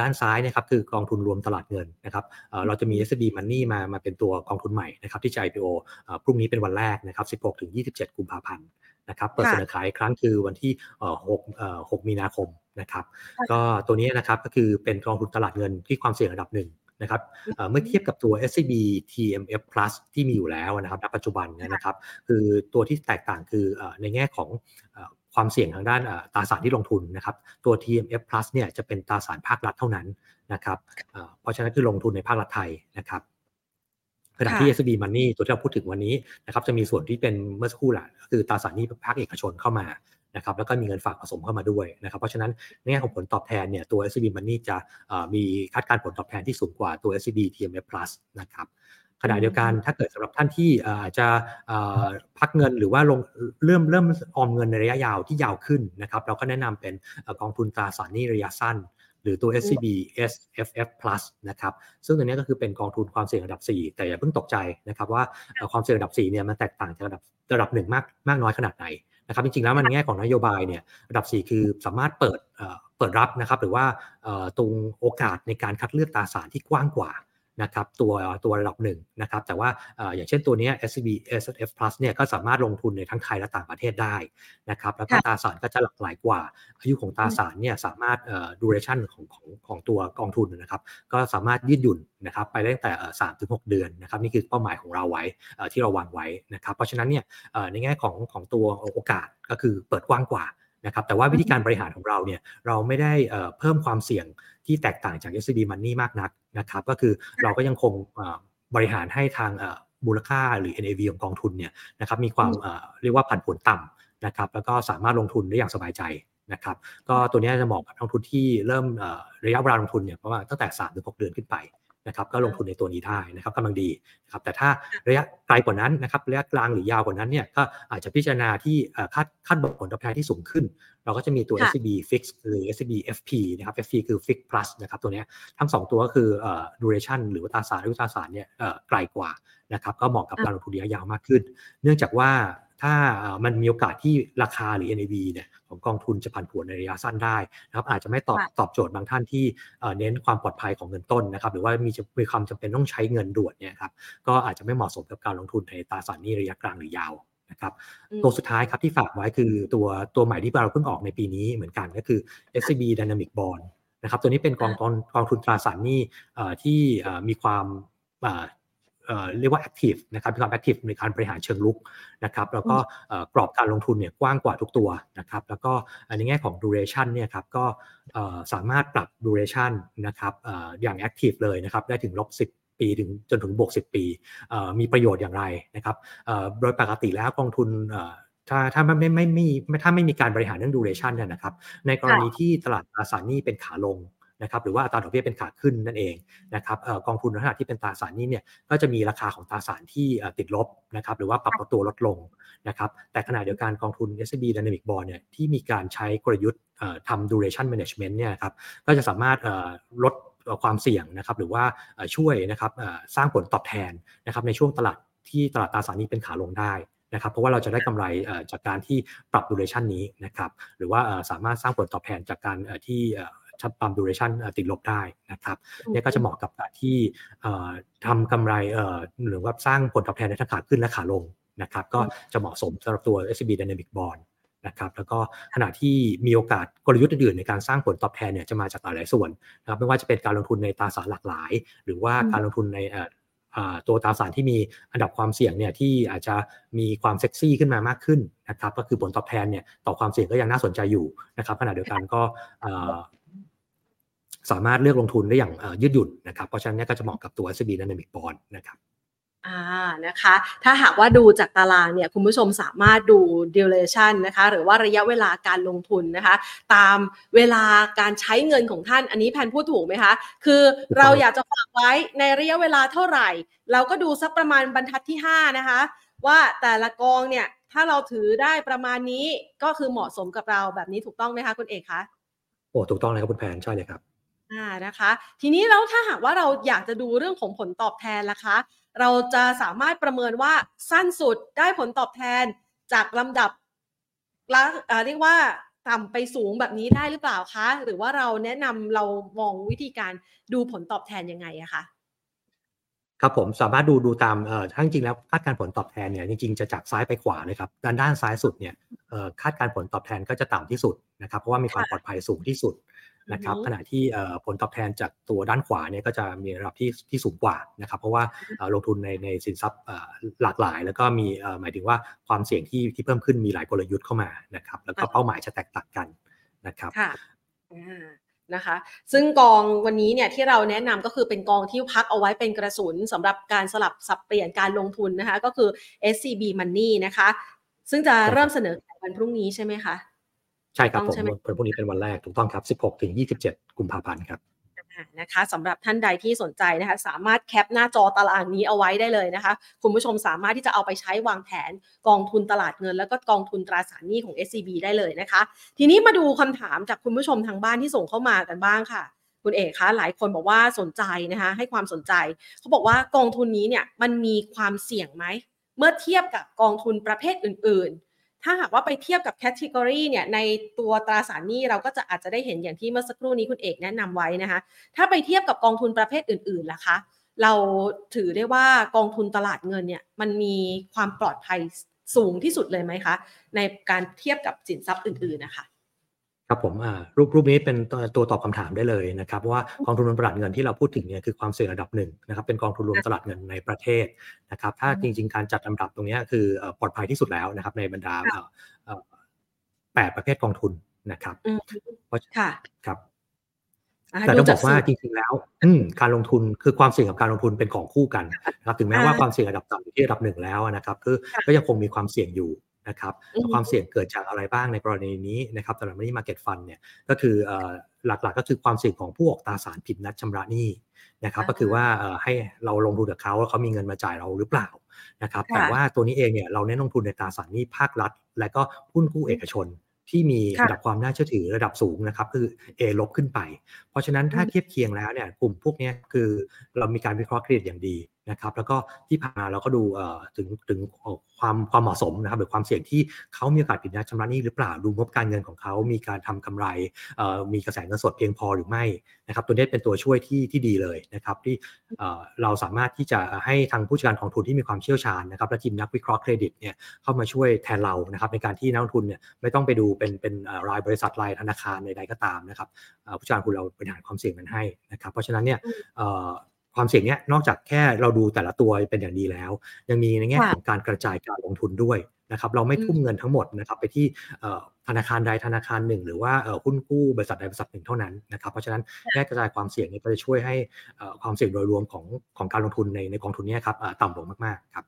ด้านซ้ายนะครับคือกองทุนรวมตลาดเงินนะครับเราจะมี SB Money มามาเป็นตัวกองทุนใหม่นะครับที่จะ IPO พรุ่งนี้เป็นวันแรกนะครับ 16ถึง27 กุมภาพันธ์นะครับเปิดเสนอขายครั้งคือวันที่6 6มีนาคมนะครับ ก็ตัวนี้นะครับก็คือเป็นกองทุนตลาดเงินที่ความเสี่ยงระดับหนึ่ง นะครับเมื่อเทียบกับตัว SCB TMF Plus ที่มีอยู่แล้วนะครับณปัจจุบันนะครับ คือตัวที่แตกต่างคือในแง่ของความเสี่ยงทางด้านตราสารที่ลงทุนนะครับ ตัว TMF Plus เนี่ยจะเป็นตราสารภาครัฐเท่านั้นนะครับเพราะฉะนั้นคือลงทุนในภาครัฐไทยนะครับขณะที่ SB Money ตัวที่เราพูดถึงวันนี้นะครับจะมีส่วนที่เป็นเมื่อสักครู่แหละคือตราสารนี้ภาคเอกชนเข้ามา นะครับแล้วก็มีเงินฝากผสมเข้ามาด้วยนะครับเพราะฉะนั้นในแง่ของผลตอบแทนเนี่ยตัว SCB Money จะมีคาดการผลตอบแทนที่สูงกว่าตัว SCB TMF Plus นะครับขณะเดียวกันถ้าเกิดสำหรับท่านที่อาจจะพักเงินหรือว่าลงเริ่มเริ่มออมเงินในระยะยาวที่ยาวขึ้นนะครับเราก็แนะนำเป็นกองทุนตราสารหนี้ระยะสั้น หรือตัว SCB SFF Plus นะครับซึ่งตัวนี้ก็คือเป็นกองทุนความเสี่ยงระดับ 4 แต่อย่าเพิ่งตกใจนะครับว่าความเสี่ยงระดับ4เนี่ยมันแตกต่างจากระดับระดับ1มากมากน้อยขนาดไหน นะครับจริงๆแล้วมันแง่ของนโยบายเนี่ยระดับ 4 คือสามารถเปิดเปิดรับนะครับหรือว่าตรงโอกาสในการคัดเลือกตราสารที่กว้างกว่า นะครับตัวตัวระดับหนึ่งนะครับแต่ว่าอย่างเช่นตัวนี้ SCB SFF Plus เนี่ยก็สามารถลงทุนในทั้งไทยและต่างประเทศได้นะครับแล้วก็ตราสารก็จะหลากหลายกว่า อายุของตราสารเนี่ยสามารถ duration ของของของตัวกองทุนนะครับก็สามารถยืดหยุ่นนะครับไปได้ตั้งแต่สามถึงหเดือนนะครับนี่คือเป้าหมายของเราไว้ที่เราวางไว้นะครับเพราะฉะนั้นเนี่ยในแง่ของของตัวโอกาสก็คือเปิดกว้างกว่า นะครับแต่ว่าวิธีการบริหารของเราเนี่ยเราไม่ได้เพิ่มความเสี่ยงที่แตกต่างจาก SCB Money มากนักนะครับก็คือเราก็ยังคงบริหารให้ทางมูลค่าหรือ NAV ของกองทุนเนี่ยนะครับมีความเรียกว่าผันผวนต่ำนะครับแล้วก็สามารถลงทุนได้อย่างสบายใจนะครับก็ตัวนี้จะเหมาะกับนักลงทุนที่เริ่มระยะเวลาลงทุนเนี่ยประมาณตั้งแต่3ถึง6เดือนขึ้นไป นะครับก็ลงทุนในตัวนี้ได้นะครับกำลังดีนะครับแต่ถ้าระยะไกลกว่านั้นนะครับระยะกลางหรือยาวกว่านั้นเนี่ยก็อาจจะพิจารณาที่คาดคาดผลตอบแทนที่สูงขึ้น เราก็จะมีตัว SCB Fix หรือ SCB FP นะครับ FP คือ Fix Plus นะครับตัวนี้ทั้ง 2 ตัวก็คือ duration หรือว่าตราสารหรือตราสารเนี่ยไกลกว่านะครับก็เหมาะกับการลงทุนระยะยาวมากขึ้น เนื่องจากว่า ถ้ามันมีโอกาสที่ราคาหรือ NAV เนี่ยของกองทุนจะผันผวนในระยะสั้นได้นะครับอาจจะไม่ตอบตอบโจทย์บางท่านที่เน้นความปลอดภัยของเงินต้นนะครับหรือว่ามีมีความจำเป็นต้องใช้เงินด่วนเนี่ยครับก็อาจจะไม่เหมาะสมกับการลงทุนในตราสารนี้ระยะกลางหรือยาวนะครับตัวสุดท้ายครับที่ฝากไว้คือตัวตัวใหม่ที่เราเพิ่งออกในปีนี้เหมือนกันก็คือ SCB Dynamic Bond นะครับตัวนี้เป็นกองกองกองทุนตราสารหนี้ที่มีความ เรียกว่า active นะครับมีความ active ในการบริหารเชิงลุกนะครับแล้วก็กรอบการลงทุนเนี่ยกว้างกว่าทุกตัวนะครับแล้วก็ในแง่ของ duration เนี่ยครับก็สามารถปรับ duration นะครับอย่าง active เลยนะครับได้ถึงลบ10ปีถึงจนถึงบวก 10 ปีมีประโยชน์อย่างไรนะครับโดยปกติแล้วกองทุนถ้าถ้าไม่ไม่ไม่ถ้าไม่มีการบริหารเรื่อง duration เนี่ยนะครับในกรณีที่ตลาดตราสารหนี้เป็นขาลง นะครับหรือว่าอัตราดอกเบี้ยเป็นขาขึ้นนั่นเองนะครับกองทุนในขณะที่เป็นตราสารนี้เนี่ยก็จะมีราคาของตราสารที่ติดลบนะครับหรือว่าปรับตัวลดลงนะครับแต่ขณะเดียวกันกองทุน S&P Dynamic Bond เนี่ยที่มีการใช้กลยุทธ์ทำ duration management เนี่ยครับก็จะสามารถลดความเสี่ยงนะครับหรือว่าช่วยนะครับสร้างผลตอบแทนนะครับในช่วงตลาดที่ตลาดตราสารนี้เป็นขาลงได้นะครับเพราะว่าเราจะได้กำไรจากการที่ปรับดูเรชันนี้นะครับหรือว่าสามารถสร้างผลตอบแทนจากการที่ ปั๊มดูเรชันติดลบได้นะครับนี่ก็จะเหมาะกับการที่ทำกำไรหรือว่าสร้างผลตอบแทนในทั้งขาขึ้นและขาลงนะครับก็จะเหมาะสมสำหรับตัว SCB Dynamic Bond นะครับแล้วก็ขณะที่มีโอกาสกลยุทธ์อื่นๆในการสร้างผลตอบแทนเนี่ยจะมาจากหลายส่วนนะครับไม่ว่าจะเป็นการลงทุนในตราสารหลากหลาย หรือว่าการลงทุนในตัวตราสารที่มีอันดับความเสี่ยงเนี่ยที่อาจจะมีความเซ็กซี่ขึ้นมามากขึ้นนะครับก็คือผลตอบแทนเนี่ยต่อความเสี่ยงก็ยังน่าสนใจอยู่นะครับขณะเดียวกันก็ สามารถเลือกลงทุนได้อย่างยืดหยุ่นนะครับ เพราะฉะนั้นก็จะเหมาะกับตัว SCB Dynamic Bond นะครับอ่านะคะ ถ้าหากว่าดูจากตารางเนี่ยคุณผู้ชมสามารถดู duration นะคะ หรือว่าระยะเวลาการลงทุนนะคะ ตามเวลาการใช้เงินของท่าน อันนี้แพนพูดถูกไหมคะ คือเราอยากจะฝากไว้ในระยะเวลาเท่าไหร่ เราก็ดูสักประมาณบรรทัดที่ 5 นะคะ ว่าแต่ละกองเนี่ย ถ้าเราถือได้ประมาณนี้ก็คือเหมาะสมกับเราแบบนี้ถูกต้องไหมคะคุณเอกคะโอ้ถูกต้องเลยครับคุณแพนใช่เลยครับ อ่านะคะ ทีนี้แล้วถ้าหากว่าเราอยากจะดูเรื่องของผลตอบแทนล่ะคะ เราจะสามารถประเมินว่าสั้นสุดได้ผลตอบแทนจากลำดับเรียกว่าต่ำไปสูงแบบนี้ได้หรือเปล่าคะ หรือว่าเราแนะนำเรามองวิธีการดูผลตอบแทนยังไงอะคะครับผมสามารถดูดูตามเอ่อทั้งจริงแล้วคาดการผลตอบแทนเนี่ยจริงๆจะจากซ้ายไปขวาเลยครับด้านด้านซ้ายสุดเนี่ยเอ่อคาดการผลตอบแทนก็จะต่ำที่สุดนะครับเพราะว่ามีความปลอดภัยสูงที่สุด นะครับขณะที่ผลตอบแทนจากตัวด้านขวาเนี่ยก็จะมีระดับที่ที่สูงกว่านะครับเพราะว่าลงทุนในในสินทรัพย์หลากหลาย แล้วก็มีหมายถึงว่าความเสี่ยงที่ที่เพิ่มขึ้นมีหลายกลยุทธ์เข้ามานะครับแล้วก็เป้าหมายจะแตกต่างกันนะครับค่ะนะคะซึ่งกองวันนี้เนี่ยที่เราแนะนำก็คือเป็นกองที่พักเอาไว้เป็นกระสุนสำหรับการสลับสับเปลี่ยนการลงทุนนะคะก็คือ SCB Money นะคะ ซึ่งจะเริ่มเสนอวันพรุ่งนี้ใช่ไหมคะ ใช่ครับผมวันพรุ่งนี้เป็นวันแรกถูกต้องครับ 16 ถึง 27 กุมภาพันธ์ครับนะคะสำหรับท่านใดที่สนใจนะคะสามารถแคปหน้าจอตารางนี้เอาไว้ได้เลยนะคะ คุณผู้ชมสามารถที่จะเอาไปใช้วางแผนกองทุนตลาดเงิน แล้วก็กองทุนตราสารหนี้ของ SCB ได้เลยนะคะ ทีนี้มาดูคำถามจากคุณผู้ชมทางบ้านที่ส่งเข้ามากันบ้างค่ะ คุณเอกคะหลายคนบอกว่าสนใจนะคะ ให้ความสนใจ เขาบอกว่ากองทุนนี้เนี่ยมันมีความเสี่ยงไหมเมื่อเทียบกับกองทุนประเภทอื่น ถ้าหากว่าไปเทียบกับแคตตากรีเนี่ยในตัวตราสารหนี้เราก็จะอาจจะได้เห็นอย่างที่เมื่อสักครู่นี้คุณเอกแนะนำไว้นะคะ ถ้าไปเทียบกับกองทุนประเภทอื่นๆล่ะคะ เราถือได้ว่ากองทุนตลาดเงินเนี่ยมันมีความปลอดภัยสูงที่สุดเลยไหมคะ ในการเทียบกับสินทรัพย์อื่นๆนะคะ ครับผมรูปรูปนี้เป็นตัวตอบคำถามได้เลยนะครับว่ากองทุนรวมตลาดเงินที่เราพูดถึงเนี่ยคือความเสี่ยงระดับหนึ่งนะครับเป็นกองทุนรวมตลาดเงินในประเทศนะครับถ้าจริง ๆ การจัดลำดับตรงนี้คือปลอดภัยที่สุดแล้วนะครับในบรรดาแปดประเภทกองทุนนะครับเพราะค่ะครับแต่ต้องบอกว่าจริงๆแล้วการลงทุนคือความเสี่ยงกับการลงทุนเป็นของคู่กันนะครับถึงแม้ว่าความเสี่ยงระดับต่ำอยู่ที่ระดับหนึ่งแล้วนะครับ คือก็ยังคงมีความเสี่ยงอยู่ นะครับความเสี่ยงเกิดจากอะไรบ้างในกรณีนี้นะครับสำหรับนี่มาเก็ตฟันเนี่ยก็คือหลักๆก็คือความเสี่ยงของผู้ออกตราสารผิดนัดชำระหนี้นะครับก็คือว่าให้เราลงทุนกับเขาแล้วเขามีเงินมาจ่ายเราหรือเปล่านะครับแต่ว่าตัวนี้เองเนี่ยเราเน้นลงทุนในตราสารหนี้ภาครัฐ และก็หุ้นกู้เอกชนที่มีระดับความน่าเชื่อถือระดับสูงนะครับคือ A ลบขึ้นไป เพราะฉะนั้นถ้าเทียบเคียงแล้วเนี่ยกลุ่มพวกนี้คือเรามีการวิเคราะห์เครดิตอย่างดี นะครับแล้วก็ที่ผ่านมาเราก็ดูถึงถึงความความเหมาะสมนะครับหรือความเสี่ยงที่เขามีโอกาสผิดนัดชำระหนี้หรือเปล่าดูงบการเงินของเขามีการทำกำไรมีกระแสเงินสดเพียงพอหรือไม่นะครับตัวนี้เป็นตัวช่วยที่ที่ดีเลยนะครับที่เราสามารถที่จะให้ทางผู้จัดการของทุนที่มีความเชี่ยวชาญนะครับและทีมนักวิเคราะห์เครดิตเนี่ยเข้ามาช่วยแทนเรานะครับในการที่นักลงทุนเนี่ยไม่ต้องไปดูเป็นเป็นรายบริษัทรายธนาคารใดๆก็ตามนะครับผู้จัดการคุณเราบริหารความเสี่ยงมันให้นะครับเพราะฉะนั้นเนี่ย ความเสี่ยงเนี้ยนอกจากแค่เราดูแต่ละตัวเป็นอย่างดีแล้ว ยังมีในแง่ค่ะของการกระจายการลงทุนด้วยนะครับเราไม่อืมทุ่มเงินทั้งหมดนะครับไปที่เอ่อธนาคารใดธนาคารหนึ่ง หรือว่าเอ่อหุ้นกู้บริษัทใดบริษัทหนึ่งเท่านั้นนะครับเพราะฉะนั้นแง่กระจายความเสี่ยงเนี่ยก็จะช่วยให้เอ่อความเสี่ยงโดยรวมของของการลงทุนในในกองทุนเนี้ครับเอ่อต่ำลงมากๆครับ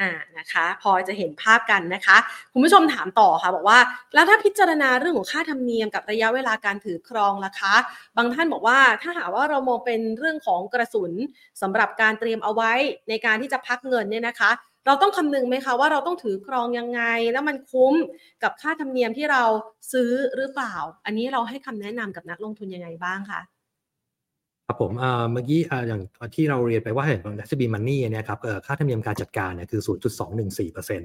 อ่านะคะพอจะเห็นภาพกันนะคะ คุณผู้ชมถามต่อค่ะบอกว่า แล้วถ้าพิจารณาเรื่องของค่าธรรมเนียมกับระยะเวลาการถือครองล่ะคะ บางท่านบอกว่าถ้าหากว่าเรามองเป็นเรื่องของกระสุนสำหรับการเตรียมเอาไว้ในการที่จะพักเงินเนี่ยนะคะ เราต้องคำนึงไหมคะว่าเราต้องถือครองยังไง แล้วมันคุ้มกับค่าธรรมเนียมที่เราซื้อหรือเปล่า อันนี้เราให้คำแนะนำกับนักลงทุนยังไงบ้างคะ ครับผมเอ่อเมื่อกี้เอ่ออย่างที่เราเรียนไปว่าเห็นของ SB Money เนี่ยครับเอ่อค่าธรรมเนียมการจัดการเนี่ยคือ 0.214%น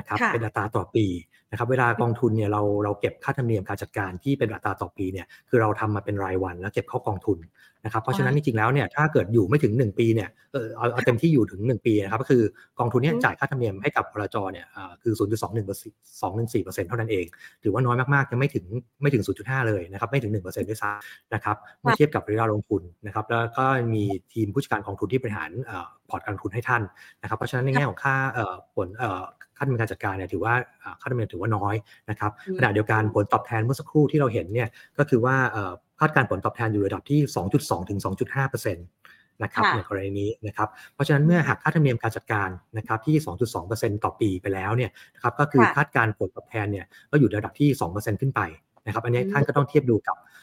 ะครับค่ะเป็นอัตราต่อปีนะครับเวลากองทุนเนี่ยเราเราเก็บค่าธรรมเนียมการจัดการที่เป็นอัตราต่อปีเนี่ยคือเราทำมาเป็นรายวันแล้วเก็บเข้ากองทุนนะครับเพราะฉะนั้นจริงๆแล้วเนี่ยถ้าเกิดอยู่ไม่ถึง 1 ปีเนี่ยเออเอาเอาเต็มที่อยู่ถึง 1 ปีนะครับก็คือกองทุนเนี่ยอืมจ่ายค่าธรรมเนียมให้กับบลจเนี่ยเอ่อคือ 0.21%214% เท่านั้นเอง ถือว่าน้อยมากๆยังไม่ถึงไม่ถึง 0.5 เลยนะครับไม่ถึง 1%ด้วยซ้ำนะครับเมื่อเทียบกับระยะลงทุนนะครับแล้วก็มีทีมผู้จัดการกองทุนที่บริหารเอ่อพอร์ตการลงทุนให้ท่านนะครับเพราะฉะนั้นในแง่ของค่าเอ่อผลเอ่อ ค่าดำเนินการจัดการเนี่ยถือว่าเอ่อค่าดำเนินถือว่าน้อยนะครับอืมขณะเดียวกันผลตอบแทนเมื่อสักครู่ที่เราเห็นเนี่ยก็คือว่าเอ่อคาดการณ์ผลตอบแทนอยู่ระดับที่ 2.2 ถึง 2.5%นะครับค่ะในกรณีนี้นะครับเพราะฉะนั้นเมื่อหักค่าธรรมเนียมการจัดการนะครับที่ 2.2%ต่อปีไปแล้วเนี่ยนะครับก็คือค่ะคาดการณ์ผลตอบแทนเนี่ยก็อยู่ระดับที่ 2%ขึ้นไปนะครับอันนี้อืมท่านก็ต้องเทียบดูกับเอ่อ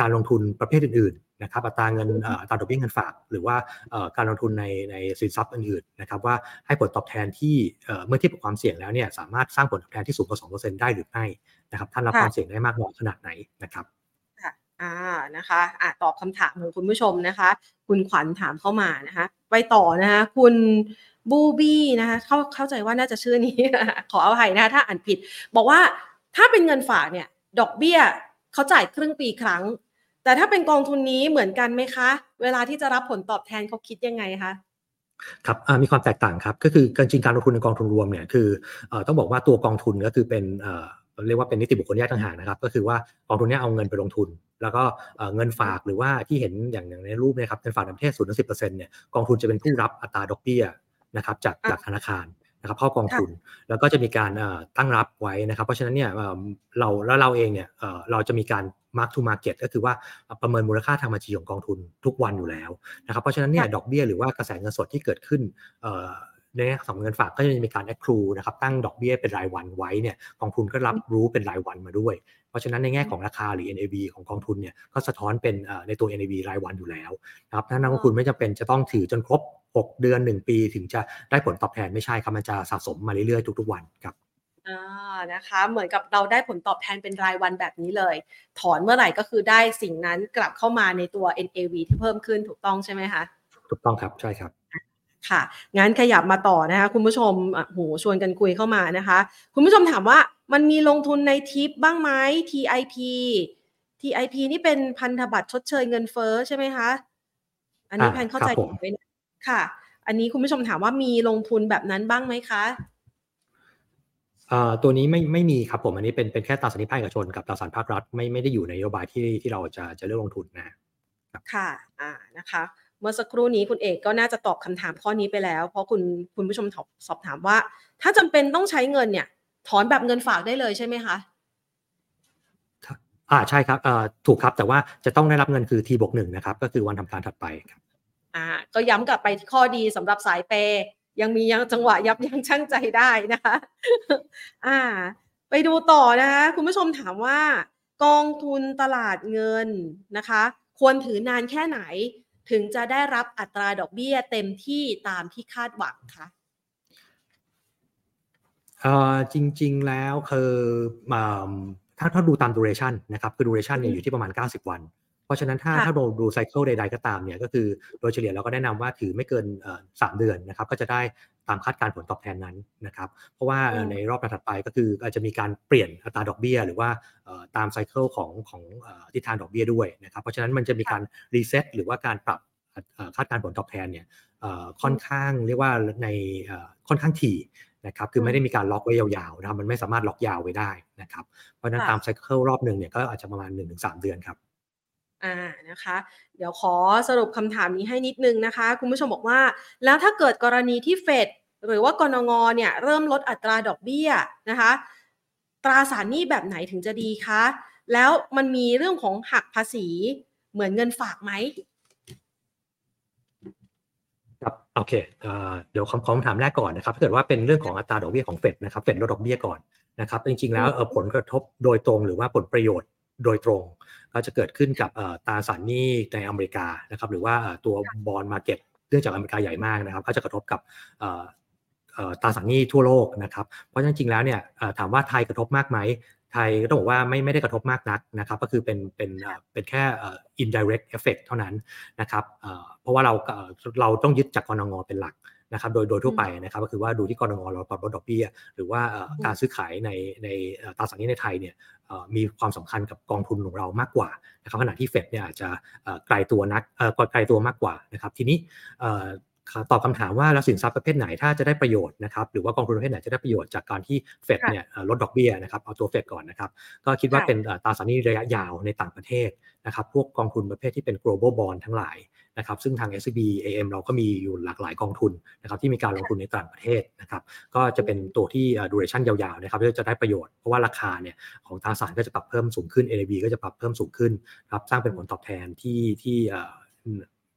การลงทุนประเภทอื่นๆนะครับอัตราเงินเอ่ออัตราดอกเบี้ยเงินฝาก หรือว่าเอ่อการลงทุนในในสินทรัพย์อื่นๆนะครับว่าให้ผลตอบแทนที่เอ่อเมื่อเทียบกับความเสี่ยงแล้วเนี่ยสามารถสร้างผลตอบแทนที่สูงกว่า2%ได้หรือไม่นะครับท่านรับค่ะความเสี่ยงได้มากน้อยขนาดไหนนะครับค่ะอ่านะคะอ่าตอบคำถามของคุณผู้ชมนะคะ คุณขวัญถามเข้ามานะคะไปต่อนะคะคุณบูบี้นะคะเข้าเข้าใจว่าน่าจะชื่อนี้ ขออภัยนะคะถ้าอ่านผิด บอกว่าถ้าเป็นเงินฝากเนี่ย ดอกเบี้ย เขาจ่ายครึ่งปีครั้ง แต่ถ้าเป็นกองทุนนี้เหมือนกันไหมคะ เวลาที่จะรับผลตอบแทนเขาคิดยังไงคะครับมีความแตกต่างครับ ก็คือการจริงการลงทุนในกองทุนรวมเนี่ยคืออต้องบอกว่าตัวกองทุนก็คือเป็นเรียกว่าเป็นนิติบุคคลแยกต่างหากนะครับ ก็คือว่ากองทุนนี้เอาเงินไปลงทุน แล้วก็เงินฝากหรือว่าที่เห็นอย่างอย่างในรูปนะครับเงินฝากในประเทศศูนย์ถึงสิบเปอร์เซ็นต์เนี่ยกองทุนจะเป็นผู้รับอัตราดอกเบี้ยนะครับจากจากธนาคาร นะครับเข้ากองทุน แล้วก็จะมีการเอ่อตั้งรับไว้นะครับ เพราะฉะนั้นเนี่ยเอ่อเราแล้วเราเองเนี่ยเอ่อเราจะมีการ mark to market ก็คือว่าประเมินมูลค่าทางบัญชีของกองทุนทุกวันอยู่แล้วนะครับเพราะฉะนั้นเนี่ยค่ะดอกเบี้ยหรือว่ากระแสเงินสดที่เกิดขึ้นเอ่อในแง่ของเงินฝากก็จะมีการ accrue นะครับตั้งดอกเบี้ยเป็นรายวันไว้เนี่ยกองทุนก็รับรู้เป็นรายวันมาด้วย เพราะฉะนั้นในแง่ของราคาหรือ NAV ของกองทุนเนี่ยก็สะท้อนเป็นเอ่อในตัว NAV รายวันอยู่แล้วนะครับถ้านักลงทุนไม่จำเป็นจะต้องถือจนครบ 6 เดือน 1 ปีถึงจะได้ผลตอบแทนไม่ใช่ครับมันจะสะสมมาเรื่อยๆทุกๆวันครับอ่านะคะ เหมือนกับเราได้ผลตอบแทนเป็นรายวันแบบนี้เลย ถอนเมื่อไหร่ก็คือได้สิ่งนั้นกลับเข้ามาในตัว NAV ที่เพิ่มขึ้นถูกต้องใช่ไหมคะถูกต้องครับใช่ครับค่ะงั้นขยับมาต่อนะคะ คุณผู้ชมอะโหชวนกันคุยเข้ามานะคะ คุณผู้ชมถามว่ามันมีลงทุนในทิปบ้างไหม TIP TIP นี่เป็นพันธบัตรชดเชยเงินเฟ้อใช่ไหมคะ อันนี้อ่าแพนเข้าใจครับผมถูกไหมเนี่ย ค่ะ อันนี้คุณผู้ชมถามว่ามีลงทุนแบบนั้นบ้างไหมคะเอ่อตัวนี้ไม่ไม่มีครับผมอันนี้เป็นเป็นแค่ตราสารหนี้ภาคเอกชนกับตราสารภาครัฐไม่ไม่ได้อยู่ในนโยบายที่ที่เราจะจะเลือกลงทุนนะค่ะอ่านะคะ เมื่อสักครู่นี้คุณเอกก็น่าจะตอบคำถามข้อนี้ไปแล้ว เพราะคุณคุณผู้ชมถสอบถามว่า ถ้าจำเป็นต้องใช้เงินเนี่ย ถอนแบบเงินฝากได้เลยใช่ไหมคะอ่าใช่ครับเอ่อถูกครับแต่ว่าจะต้องได้รับเงินคือ T บวกหนึ่งนะครับ ก็คือวันทำการถัดไปครับ อ่าก็ย้ำกลับไปที่ข้อดีสำหรับสายเปย์ยังมียังจังหวะยับยั้งชั่งใจได้นะคะอ่า ไปดูต่อนะคะคุณผู้ชมถามว่ากองทุนตลาดเงินนะคะ ควรถือนานแค่ไหน ถึงจะได้รับอัตราดอกเบี้ยเต็มที่ตามที่คาดหวังคะเออจริง ๆ แล้วคือถ้าถ้าดูตาม duration นะครับคือ duration เนี่ยอยู่ที่ประมาณ 90 วัน ราะฉะนั้นถ้าค่ะถ้าเราดูไซเคิลใดๆก็ตามเนี่ยก็คือโดยเฉลี่ยเราก็แนะนำว่าถือไม่เกินเอ่อสามเดือนนะครับก็จะได้ตามคาดการณ์ผลตอบแทนนั้นนะครับเพราะว่าอืมในรอบถัดไปก็คืออาจจะมีการเปลี่ยนอัตราดอกเบี้ย หรือว่าเอ่อตาม cycle ของของเอ่อทิศทางดอกเบี้ยด้วยนะครับเพราะฉะนั้นมันจะมีการ reset หรือว่าการปรับเอ่อคาดการณ์ผลตอบแทนเนี่ยเอ่อค่อนข้างเรียกว่าในเอ่อค่อนข้างถี่นะครับคือไม่ได้มีการล็อกไว้ยาวๆนะครับมันไม่สามารถล็อกยาวไว้ได้นะครับเพราะฉะนั้นค่ะตาม cycle รอบหนึ่งเนี่ยก็อาจจะประมาณ1-3 เดือนครับ อ่านะคะ เดี๋ยวขอสรุปคำถามนี้ให้นิดนึงนะคะ คุณผู้ชมบอกว่า แล้วถ้าเกิดกรณีที่เฟดหรือว่ากรงงเนี่ยเริ่มลดอัตราดอกเบี้ยนะคะ ตราสารหนี้แบบไหนถึงจะดีคะแล้วมันมีเรื่องของหักภาษีเหมือนเงินฝากไหมครับโอเคเอ่อเดี๋ยวคำคำถามแรกก่อนนะครับถ้าเกิดว่าเป็นเรื่องของอัตราดอกเบี้ยของเฟดนะครับเฟดลดดอกเบี้ยก่อนนะครับจริงๆแล้วเอ่อผลกระทบโดยตรงหรือว่าผลประโยชน์ โดยตรง ก็จะเกิดขึ้นกับเอ่อตราสารหนี้ในอเมริกานะครับหรือว่าเอ่อตัวบอลมาเก็ตเนื่องจากอเมริกาใหญ่มากนะครับ ก็จะกระทบกับเอ่อเอ่อตราสารหนี้ทั่วโลกนะครับเพราะฉะนั้นจริงๆแล้วเนี่ยเอ่อถามว่าไทยกระทบมากไหมไทยก็ต้องบอกว่าไม่ไม่ได้กระทบมากนักนะครับ ก็คือเป็นเป็นเอ่อเป็นแค่เอ่อ indirect effect เท่านั้นนะครับเอ่อเพราะว่าเราเอ่อเราต้องยึดจากกรงงเป็นหลัก นะครับโดยโดยทั่วไปนะครับก็คือว่าดูที่กรงงเราปรับลดดอกเบี้ยหรือว่าเอ่อการซื้อขายในในเอ่อตราสารหนี้ในไทยเนี่ยเอ่อมีความสำคัญกับกองทุนของเรามากกว่านะครับขณะที่เฟดเนี่ยอาจจะเอ่อไกลตัวนักเอ่อไกลตัวมากกว่านะครับทีนี้เอ่อ ตอบคำถามว่าแล้วสินทรัพย์ประเภทไหนถ้าจะได้ประโยชน์นะครับหรือว่ากองทุนประเภทไหนจะได้ประโยชน์จากการที่เฟดเนี่ยเอ่อลดดอกเบี้ยนะครับเอาตัวเฟดก่อนนะครับก็คิดว่าค่ะเป็นเอ่อตราสารหนี้ระยะยาวในต่างประเทศนะครับพวกกองทุนประเภทที่เป็น global bond ทั้งหลายนะครับซึ่งทาง SCB AM เราก็มีอยู่หลากหลายกองทุนนะครับที่มีการลงทุนในต่างประเทศนะครับก็จะเป็นตัวที่เอ่อ duration ยาวๆนะครับที่จะได้ประโยชน์เพราะว่าราคาเนี่ยของตราสารก็จะปรับเพิ่มสูงขึ้น NAV ก็จะปรับเพิ่มสูงขึ้นครับสร้างเป็นผลตอบแทนที่ที่เอ่อ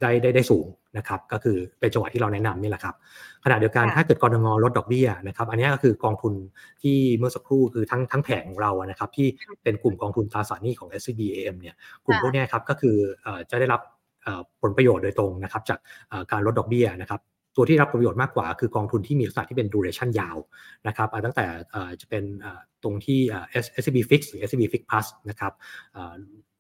ได้ได้ได้สูงนะครับก็คือเป็นจังหวะที่เราแนะนำนี่แหละครับขณะเดียวกันค่ะถ้าเกิดกรงงลดดอกเบี้ยนะครับอันนี้ก็คือกองทุนที่เมื่อสักครู่คือทั้งทั้งแผงของเราอะนะครับที่เป็นกลุ่มกองทุนตราสารหนี้ของ SCB AM เนี่ยกลุ่มค่ะพวกเนี้ยครับก็คือเอ่อจะได้รับเอ่อผลประโยชน์โดยตรงนะครับจากเอ่อการลดดอกเบี้ยนะครับ ตัวที่รับประโยชน์มากกว่าคือกองทุนที่มีลักษณะที่เป็น duration ยาวนะครับอ่าตั้งแต่เอ่อจะเป็นเอ่อตรงที่เอ่อ SCB Fix หรือ SCB Fix Plus นะครับเอ่อ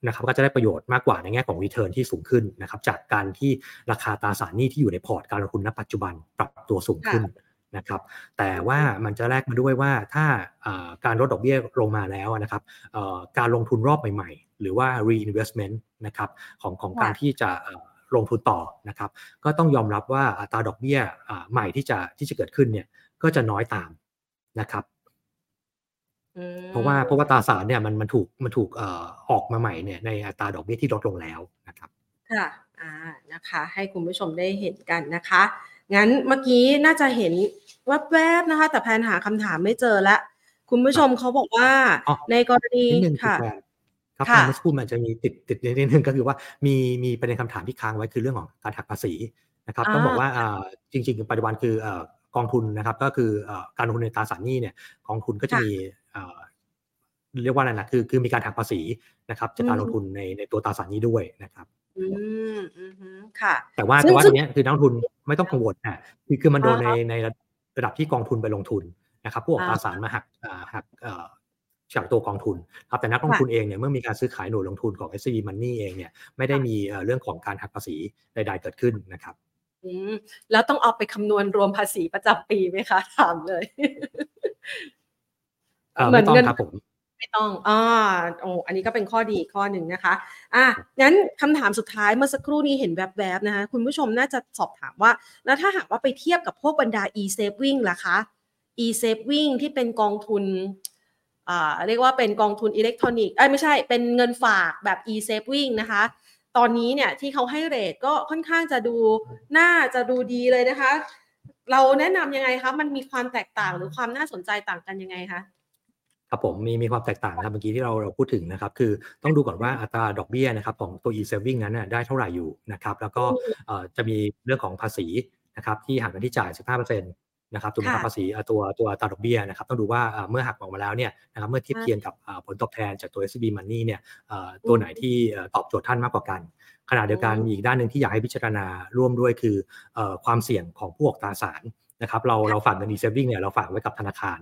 นะครับก็จะได้ประโยชน์มากกว่าในแง่ของ return ที่สูงขึ้นนะครับจากการที่ราคาตราสารหนี้ที่อยู่ในพอร์ตการลงทุนณปัจจุบันปรับตัวสูงขึ้นนะครับแต่ว่ามันจะแลกมาด้วยว่าถ้าเอ่อการลดดอกเบี้ยลงมาแล้วนะครับเอ่อการลงทุนรอบใหม่ ๆ หรือว่า reinvestment นะครับของของการค่ะที่จะเอ่อ ลงทุนต่อนะครับ ก็ต้องยอมรับว่าอัตราดอกเบี้ยอ่าใหม่ที่จะที่จะเกิดขึ้นเนี่ยก็จะน้อยตามนะครับอืมเพราะว่าเพราะว่าตราสารเนี่ยมันมันถูกมันถูกเอ่อออกมาใหม่เนี่ยในอัตราดอกเบี้ยที่ลดลงแล้วนะครับค่ะอ่านะคะ ให้คุณผู้ชมได้เห็นกันนะคะ งั้นเมื่อกี้น่าจะเห็นแวบๆนะคะ แต่แพนหาคำถามไม่เจอละ คุณผู้ชมเขาบอกว่าอ๋อในกรณีนิดนึงค่ะ ณแพนครับค่ะเมื่อสักครู่มันจะมีติดติดนิดนึงก็คือว่ามีมีประเด็นคำถามที่ค้างไว้คือเรื่องของการหักภาษีนะครับอ่าต้องบอกว่าอ่าจริงๆปัจจุบันคือเอ่อกองทุนนะครับก็คือเอ่อการลงทุนในตราสารหนี้เนี่ยกองทุนก็จะมีเอ่อเรียกว่าอะไรนะคือคือมีการหักภาษีนะครับจากการลงทุนในในตัวตราสารหนี้ด้วยนะครับอืมอืมฮึค่ะ แต่ว่าซึ่งแต่ว่าซึ่ตงรงเนี้ยคือนักลงทุนไม่ต้องกังวลอะคือคือมันโดนในอ่าฮะในระดับที่กองทุนไปลงทุนนะครับ ผู้ออกอ่าตราสารมาหักอ่าหักเอ่อ จากตัวกองทุนครับแต่นักลงทุนเองเนี่ยเมื่อมีการซื้อขายหน่วยลงทุนของ SCB Money เองเนี่ยไม่ได้มีเอ่อเรื่องของการหักภาษีใดๆเกิดขึ้นนะครับอืมแล้วต้องเอาไปคำนวณรวมภาษีประจำปีไหมคะถามเลยเอ่อเหมืไม่อนต้องเงินครับผมไม่ต้องอ่าโอ้อันนี้ก็เป็นข้อดีอีกข้อหนึ่งนะคะ อะ งั้นคำถามสุดท้ายเมื่อสักครู่นี้เห็นแวบๆนะคะ คุณผู้ชมน่าจะสอบถามว่า แล้วถ้าหากว่าไปเทียบกับพวกบรรดา e-saving ล่ะคะ e-saving ที่เป็นกองทุนอ่า เรียกว่าเป็นกองทุนอิเล็กทรอนิกส์เอ้ยไม่ใช่เป็นเงินฝากแบบ e-saving นะคะ ตอนนี้เนี่ยที่เขาให้เรทก็ค่อนข้างจะดูน่าจะดูดีเลยนะคะ เราแนะนำยังไงคะ มันมีความแตกต่างหรือความน่าสนใจต่างกันยังไงคะครับผมมีมีความแตกต่างนะครับเมื่อกี้ที่เราเราพูดถึงนะครับคือต้องดูก่อนว่าอัตราดอกเบี้ยนะครับของตัว e-saving นั้นนะได้เท่าไหร่อยู่นะครับแล้วก็เอ่อจะมีเรื่องของภาษีนะครับที่หักกันที่จ่าย 15%นะครับถูกไหมครับค่ะภาษีเอ่อตัวตัวอัตราดอกเบี้ยนะครับต้องดูว่าเอ่อเมื่อหักออกมาแล้วเนี่ยนะครับเมื่อเทียบเคียงกับเอ่อผลตอบแทนจากตัว SCB Money เนี่ยเอ่อตัวไหนที่เอ่อตอบโจทย์ท่านมากกว่ากัน ขณะเดียวกันอืมมีอีกด้านหนึ่งที่อยากให้พิจารณาร่วมด้วยคือเอ่อความเสี่ยงของผู้ออกตราสารนะครับเราเราฝากเงิน e-saving เนี่ยเราฝากไว้กับธนาคาร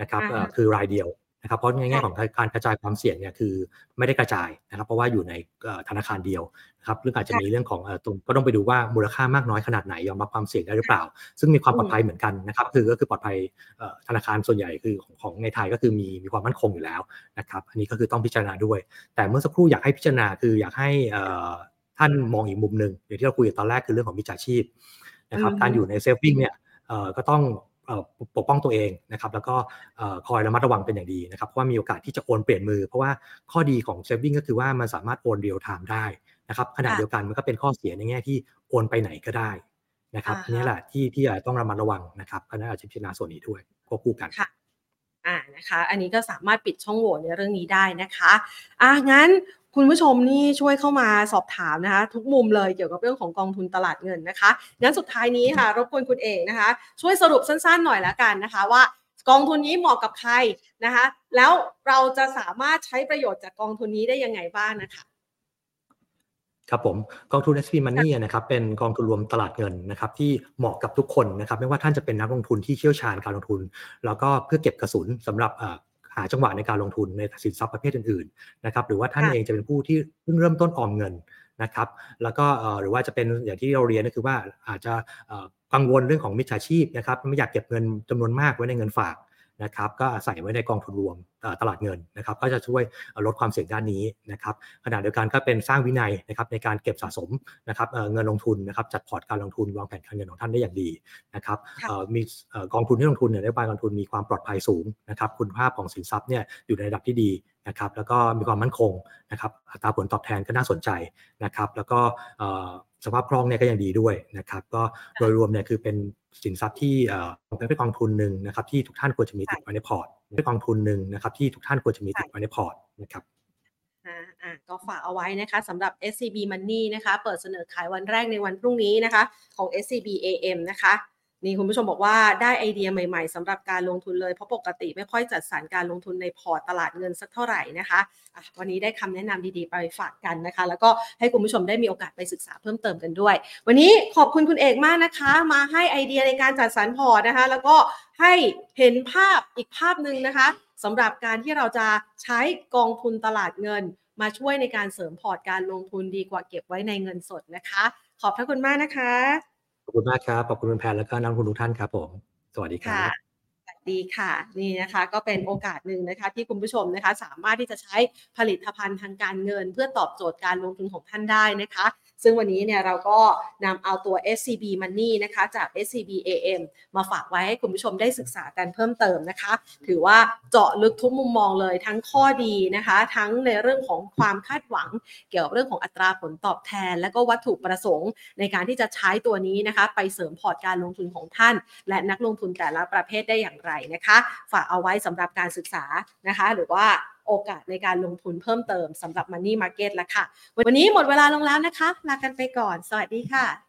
นะครับเอ่ออ่าฮะคือรายเดียว นะครับเพราะในแง่ของการกระจายความเสี่ยงเนี่ยคือไม่ได้กระจายนะครับ เพราะว่าอยู่ในเอ่อธนาคารเดียวนะครับเรื่องอาจจะมีเรื่องของเอ่อตรงก็ต้องไปดูว่ามูลค่ามากน้อยขนาดไหนยอมรับความเสี่ยงได้หรือเปล่า ซึ่งมีความปลอดภัยเหมือนกันนะครับคือก็คือปลอดภัยเอ่อธนาคารส่วนใหญ่คือของของในไทยก็คือมีมีความมั่นคงอยู่แล้วนะครับอันนี้ก็คือต้องพิจารณาด้วย แต่เมื่อสักครู่อยากให้พิจารณาคืออยากให้เอ่อท่านมองอีกมุมหนึ่งอย่างที่เราคุยกันตอนแรกคือเรื่องของมิจฉาชีพนะครับอืมการอยู่ในเซฟวิ่งเนี่ยเอ่อก็ต้อง ปกป้องตัวเองนะครับแล้วก็คอยระมัดระวังเป็นอย่างดีนะครับเพราะว่ามีโอกาสที่จะโอนเปลี่ยนมือ เพราะว่าข้อดีของ saving ก็คือว่ามันสามารถโอน real time ได้นะครับขณะเดียวกันมันก็เป็นข้อเสียในแง่ที่โอนไปไหนก็ได้นะครับนี่แหละที่ที่ต้องระมัดระวังนะครับคณะอาชีพพิจารณาส่วนนี้ด้วยควบคู่กันค่ะอ่านะคะ อันนี้ก็สามารถปิดช่องโหว่ในเรื่องนี้ได้นะคะ อะงั้น คุณผู้ชมนี่ช่วยเข้ามาสอบถามนะคะ ทุกมุมเลยเกี่ยวกับเรื่องของกองทุนตลาดเงินนะคะงั้นสุดท้ายนี้ค่ะ รบกวนคุณเอกนะคะ ช่วยสรุปสั้นๆหน่อยละกันนะคะว่ากองทุนนี้เหมาะกับใครนะคะ แล้วเราจะสามารถใช้ประโยชน์จากกองทุนนี้ได้ยังไงบ้างนะคะครับผมกองทุน SP Money นะครับเป็นกองทุนรวมตลาดเงินนะครับที่เหมาะกับทุกคนนะครับไม่ว่าท่านจะเป็นนักลงทุนที่เชี่ยวชาญการลงทุน แล้วก็เพื่อเก็บกระสุนสำหรับ หาจังหวะในการลงทุนในสินทรัพย์ประเภทอื่นๆนะครับหรือว่าท่านเองจะเป็นผู้ที่เพิ่งเริ่มต้นออมเงินนะครับแล้วก็หรือว่าจะเป็นอย่างที่เราเรียนก็คือว่าอาจจะกังวลเรื่องของมิจฉาชีพนะครับไม่อยากเก็บเงินจำนวนมากไว้ในเงินฝาก นะครับก็ใส่ไว้ในกองทุนรวมตลาดเงินนะครับก็จะช่วยลดความเสี่ยงด้านนี้นะครับขณะเดียวกันก็เป็นสร้างวินัยนะครับในการเก็บสะสมนะครับเงินลงทุนนะครับจัดพอร์ตการลงทุนวางแผนการเงินของท่านได้อย่างดีนะครับมีกองทุนที่ลงทุนเนี่ยนโยบายกองทุนมีความปลอดภัยสูงนะครับคุณภาพของสินทรัพย์เนี่ยอยู่ในระดับที่ดี นะครับแล้วก็มีความมั่นคงนะครับอัตราผลตอบแทนก็น่าสนใจนะครับแล้วก็สภาพคล่องเนี่ยก็ยังดีด้วยนะครับก็โดยรวมเนี่ยคือเป็นสินทรัพย์ที่เป็นกองทุนหนึ่งนะครับที่ทุกท่านควรจะมีติดไว้ในพอร์ตเป็นกองทุนหนึ่งนะครับที่ทุกท่านควรจะมีติดไว้ในพอร์ตนะครับอ่าก็ฝากเอาไว้นะคะสำหรับ SCB Money นะคะ เปิดเสนอขายวันแรกในวันพรุ่งนี้นะคะ ของ SCB AM นะคะ นี่คุณผู้ชมบอกว่าได้ไอเดียใหม่ๆสำหรับการลงทุนเลย เพราะปกติไม่ค่อยจัดสรรการลงทุนในพอร์ตตลาดเงินสักเท่าไหร่นะคะะวันนี้ได้คำแนะนำดีๆ ไปฝากกันนะคะ แล้วก็ให้คุณผู้ชมได้มีโอกาสไปศึกษาเพิ่มเติมกันด้วย วันนี้ขอบคุณคุณเอกมากนะคะ มาให้ไอเดียในการจัดสรรพอร์ตนะคะ แล้วก็ให้เห็นภาพอีกภาพหนึ่งนะคะสำหรับการที่เราจะใช้กองทุนตลาดเงิน มาช่วยในการเสริมพอร์ตการลงทุนดีกว่าเก็บไว้ในเงินสดนะคะ ขอบพระคุณมากนะคะ ขอบคุณมากครับ ขอบคุณคุณแพนแล้วก็นักลงทุนทุกท่านครับผม สวัสดีครับดีค่ะ นี่นะคะก็เป็นโอกาสหนึ่งนะคะที่คุณผู้ชมนะคะ สามารถที่จะใช้ผลิตภัณฑ์ทางการเงิน เพื่อตอบโจทย์การลงทุนของท่านได้นะคะ ซึ่งวันนี้เนี่ยเราก็นำเอาตัว SCB Money นะคะจาก SCB AM มาฝากไว้ให้คุณผู้ชมได้ศึกษากันเพิ่มเติมนะคะ ถือว่าเจาะลึกทุกมุมมองเลยทั้งข้อดีนะคะ ทั้งในเรื่องของความคาดหวัง เกี่ยวกับเรื่องของอัตราผลตอบแทน และก็วัตถุประสงค์ ในการที่จะใช้ตัวนี้นะคะ ไปเสริมพอร์ตการลงทุนของท่าน และนักลงทุนแต่ละประเภทได้อย่างไรนะคะ ฝากเอาไว้สำหรับการศึกษานะคะ หรือว่า โอกาสในการลงทุนเพิ่มเติมสำหรับ Money Market แล้วค่ะ วันนี้หมดเวลาลงแล้วนะคะ ลากันไปก่อน สวัสดีค่ะ